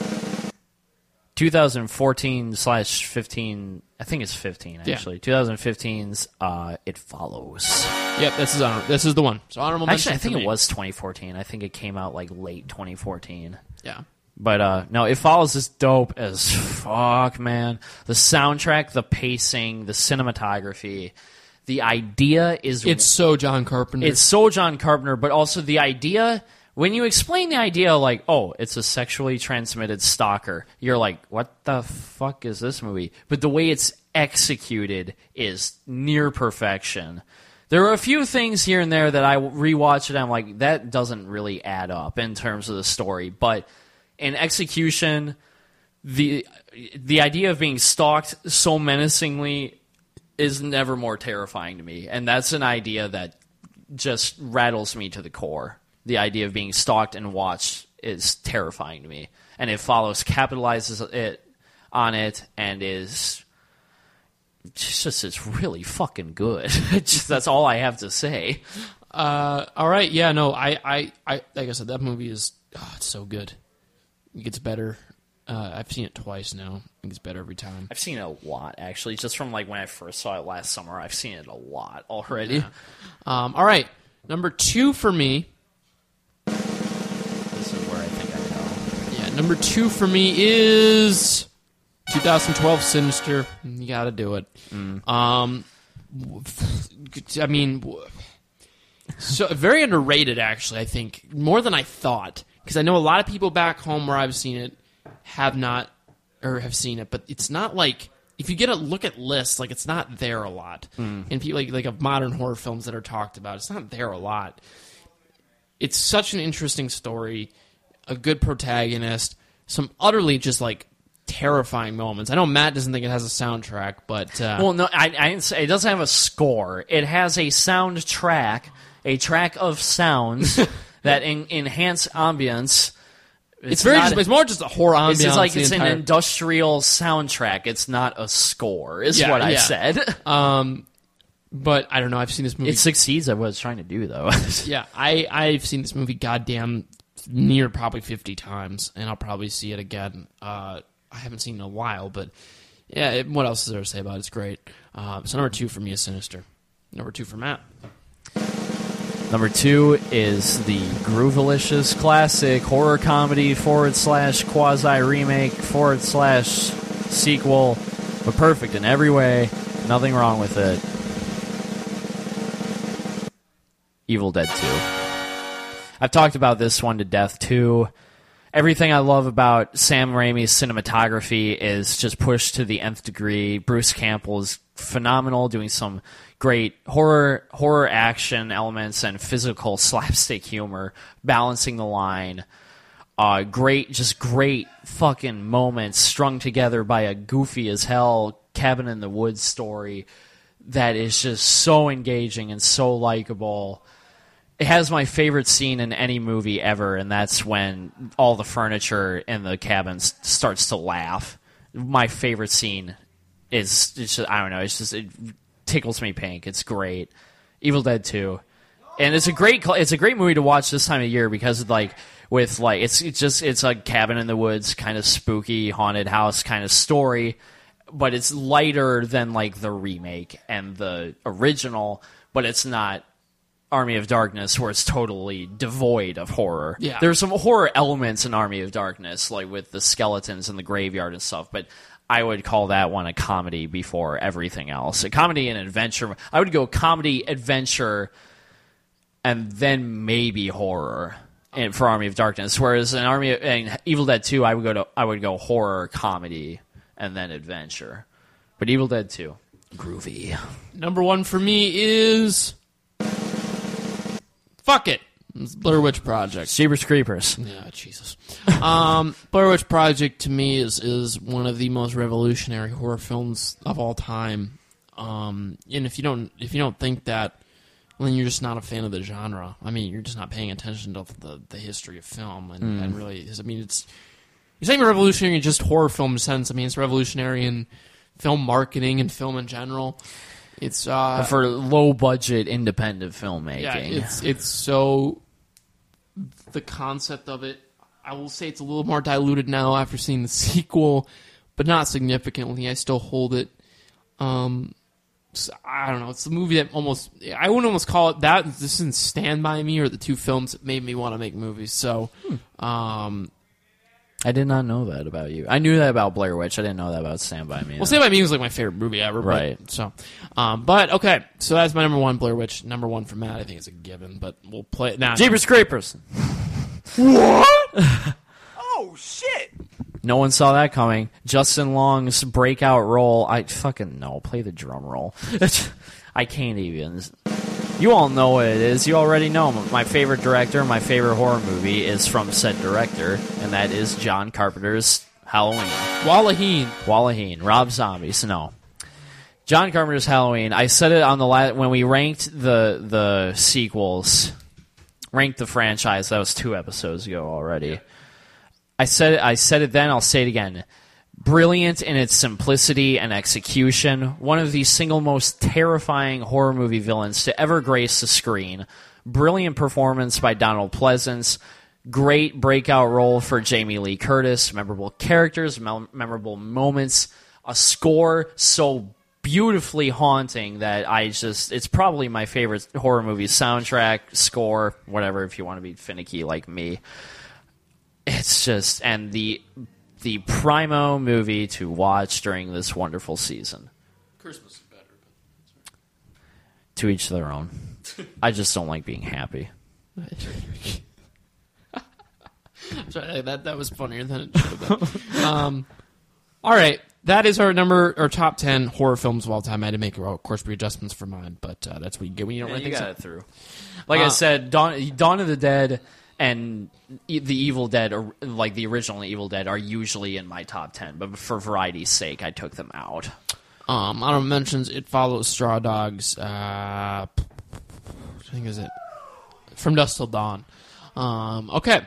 2014 slash 15. I think it's 15 Yeah. actually. 2015's uh, It Follows. Yep, this is honor, this is the one. So honorable mention. Actually, I think me. it was 2014. I think it came out like late 2014. Yeah. But uh no, it follows is dope as fuck, man. The soundtrack, the pacing, the cinematography, the idea is It's so John Carpenter. it's so John Carpenter, but also the idea when you explain the idea like, oh, it's a sexually transmitted stalker, you're like, what the fuck is this movie? But the way it's executed is near perfection. There are a few things here and there that I rewatch and I'm like, that doesn't really add up in terms of the story. But in execution, the the idea of being stalked so menacingly is never more terrifying to me, and that's an idea that just rattles me to the core. The idea of being stalked and watched is terrifying to me, and it follows capitalizes it on it and is it's just it's really fucking good. just, that's all I have to say. Uh, all right, yeah, no, I, I, I, like I said, that movie is, oh, it's so good. It gets better. Uh, I've seen it twice now. It gets better every time. I've seen it a lot actually, just from like when I first saw it last summer. I've seen it a lot already. Um, all right, number two for me. Number two for me is 2012 Sinister. You got to do it. Um, I mean, so very underrated actually. I think more than I thought because I know a lot of people back home where I've seen it have not or have seen it, but it's not like if you get a look at lists, like it's not there a lot. And people like like of modern horror films that are talked about, it's not there a lot. It's such an interesting story, a good protagonist, some utterly just like terrifying moments. I know Matt doesn't think it has a soundtrack, but uh, Well, no, I, I didn't say it doesn't have a score. It has a soundtrack, a track of sounds that en- enhance ambience. it's, very not- just, it's more just a horror ambiance. It's just like it's entire- an industrial soundtrack. It's not a score. Is Yeah, what I yeah. said. um, but I don't know. I've seen this movie. it succeeds at what it's trying to do, though. yeah, I I've seen this movie goddamn near probably fifty times, and I'll probably see it again. Uh, I haven't seen in a while, but yeah. It, what else is there to say about it? It's great. Um, so number two for me is Sinister. Number two for Matt. Number two is the Groovalicious classic horror comedy forward slash quasi remake forward slash sequel, but perfect in every way. Nothing wrong with it. Evil Dead 2. I've talked about this one to death too. Everything I love about Sam Raimi's cinematography is just pushed to the nth degree. Bruce Campbell is phenomenal, doing some great horror horror action elements and physical slapstick humor, balancing the line. Uh, great, just great fucking moments strung together by a goofy as hell cabin in the woods story that is just so engaging and so likable. It has my favorite scene in any movie ever, and that's when all the furniture in the cabin s- starts to laugh. My favorite scene is it's just, I don't know, it's just it tickles me pink. It's great. Evil Dead 2 and it's a great cl- it's a great movie to watch this time of year because of, like with like it's it's just it's a cabin in the woods kind of spooky haunted house kind of story but it's lighter than like the remake and the original but it's not Army of Darkness where it's totally devoid of horror. Yeah. There's some horror elements in Army of Darkness like with the skeletons in the graveyard and stuff but I would call that one a comedy before everything else. A comedy and adventure. I would go comedy, adventure, and then maybe horror in, for Army of Darkness. Whereas in Army of, in Evil Dead Two, I would go to I would go horror, comedy, and then adventure. But Evil Dead Two, groovy. Number one for me is fuck it. It's Blair Witch Project. Jeepers Creepers. Yeah, Jesus. Um, Blair Witch Project to me is is one of the most revolutionary horror films of all time. Um, and if you don't if you don't think that, then you're just not a fan of the genre. I mean, you're just not paying attention to the the history of film and, and really. I mean, it's it's not even revolutionary in just horror film sense. I mean, it's revolutionary in film marketing and film in general. It's uh, for low budget independent filmmaking. yeah, it's it's so the concept of it. I will say it's a little more diluted now after seeing the sequel, but not significantly. I still hold it. Um, I don't know. It's a movie that almost I wouldn't almost call it that. This isn't Stand by Me or the two films that made me want to make movies. So, um, I did not know that about you. I knew that about Blair Witch. I didn't know that about Stand by Me. Well, Stand by Me was like my favorite movie ever. but- Right. so, um, but okay. So that's my number one, Blair Witch. Number one for Matt. I think it's a given, but we'll play it now. Jeepers Creepers. Oh shit! No one saw that coming. Justin Long's breakout role. I fucking no. Play the drum roll. I can't even. You all know what it is. You already know. My favorite director, my favorite horror movie is from said director, and that is John Carpenter's Halloween. Wallaheen. Wallaheen, Rob Zombie. So no. John Carpenter's Halloween. I said it on the la- when we ranked the the sequels, ranked the franchise. That was two episodes ago already. I said it, I said it then. I'll say it again. Brilliant in its simplicity and execution. One of the single most terrifying horror movie villains to ever grace the screen. Brilliant performance by Donald Pleasence. Great breakout role for Jamie Lee Curtis. Memorable characters, mem- memorable moments. A score so beautifully haunting that I just it's probably my favorite horror movie soundtrack, score, whatever if you want to be finicky like me it's just and the the primo movie to watch during this wonderful season. Christmas is better. But To each their own. I just don't like being happy. Sorry, that that was funnier than it should have been. um, all right, that is our number, our top ten horror films of all time. I had to make, of course, readjustments for mine, but uh, that's what you get when you don't write you things got up. it through. Like I Uh, said, Dawn, Dawn of the Dead and the Evil Dead, or like the original Evil Dead, are usually in my top ten. But for variety's sake, I took them out. Um, honorable mentions: It Follows, Straw Dogs. Uh, I think is it From Dusk Till Dawn. Um, okay.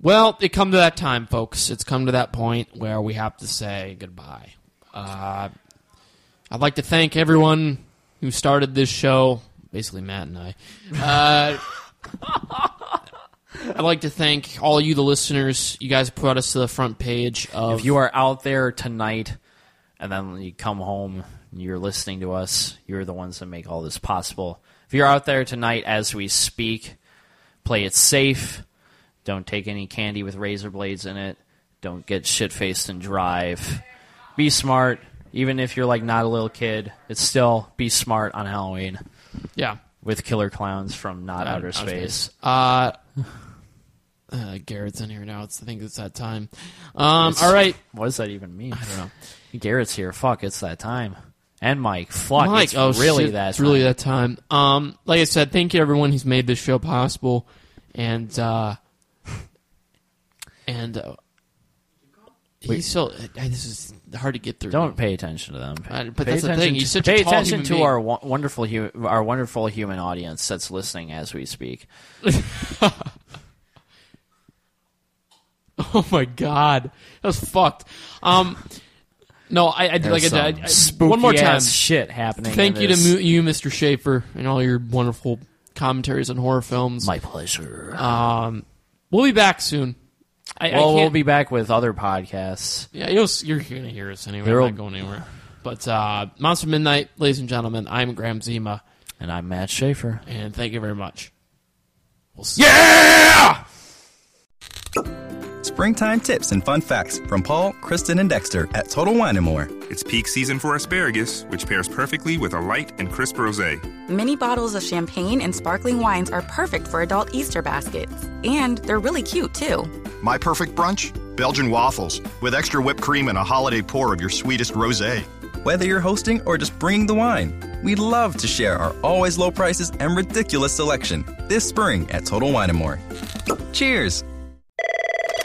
Well, it come to that time, folks. It's come to that point where we have to say goodbye. Uh, I'd like to thank everyone who started this show, basically Matt and I. Uh, I'd like to thank all you, the listeners. You guys brought us to the front page of If you are out there tonight and then you come home and you're listening to us, you're the ones that make all this possible. If you're out there tonight as we speak, play it safe. Don't take any candy with razor blades in it. Don't get shit faced and drive. Be smart. Even if you're like not a little kid, it's still be smart on Halloween yeah. with killer clowns from not outer, Outer space. Uh, uh, Garrett's in here now. It's, I think it's that time. Um, all right, What does that even mean? I don't know. Garrett's here. Fuck, it's that time. And Mike. Fuck, Mike, it's oh really shit, that It's really that time. Um, like I said, thank you everyone who's made this show possible, and uh, and uh, he's so. uh, This is hard to get through. Don't pay attention to them. I- but pay that's the thing, he's such a pay tall attention to being. our wonderful, our wonderful human audience that's listening as we speak. Oh my god, that was fucked. Um, no, I, I like I There's said, some I- I- spooky one more time. ass shit happening. Thank in you to this. mu- you, Mr. Schaefer, and all your wonderful commentaries on horror films. My pleasure. Um, we'll be back soon. I, I well, we'll can't- be back with other podcasts. Yeah, you'll, you're going to hear us anyway. We're not going anywhere. But uh, Monster Midnight, ladies and gentlemen, I'm Graham Zima, And I'm Matt Schaefer. and thank you very much. We'll see. Yeah! Springtime tips and fun facts from Paul, Kristen, and Dexter at Total Wine and More. It's peak season for asparagus, which pairs perfectly with a light and crisp rosé. Many bottles of champagne and sparkling wines are perfect for adult Easter baskets. And they're really cute, too. My perfect brunch? Belgian waffles with extra whipped cream and a holiday pour of your sweetest rosé. Whether you're hosting or just bringing the wine, we'd love to share our always low prices and ridiculous selection this spring at Total Wine and More. Cheers!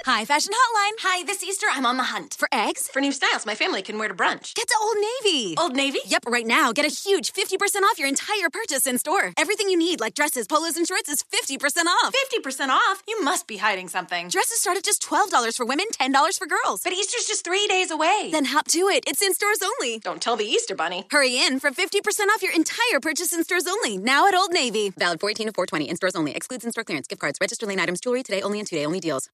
Hi, Fashion Hotline. Hi, this Easter I'm on the hunt For eggs? for new styles my family can wear to brunch. Get to Old Navy. Old Navy? Yep, right now, get a huge 50% off your entire purchase in store. Everything you need, like dresses, polos, and shorts, is 50% off. 50% off? You must be hiding something. Dresses start at just $12 for women, $10 for girls. But Easter's just three days away. Then hop to it. It's in stores only. Don't tell the Easter Bunny. Hurry in for 50% off your entire purchase in stores only. Now at Old Navy. Valid 14 to 420 in stores only. Excludes in store clearance. Gift cards. Register lane items. Jewelry today only and two day only deals.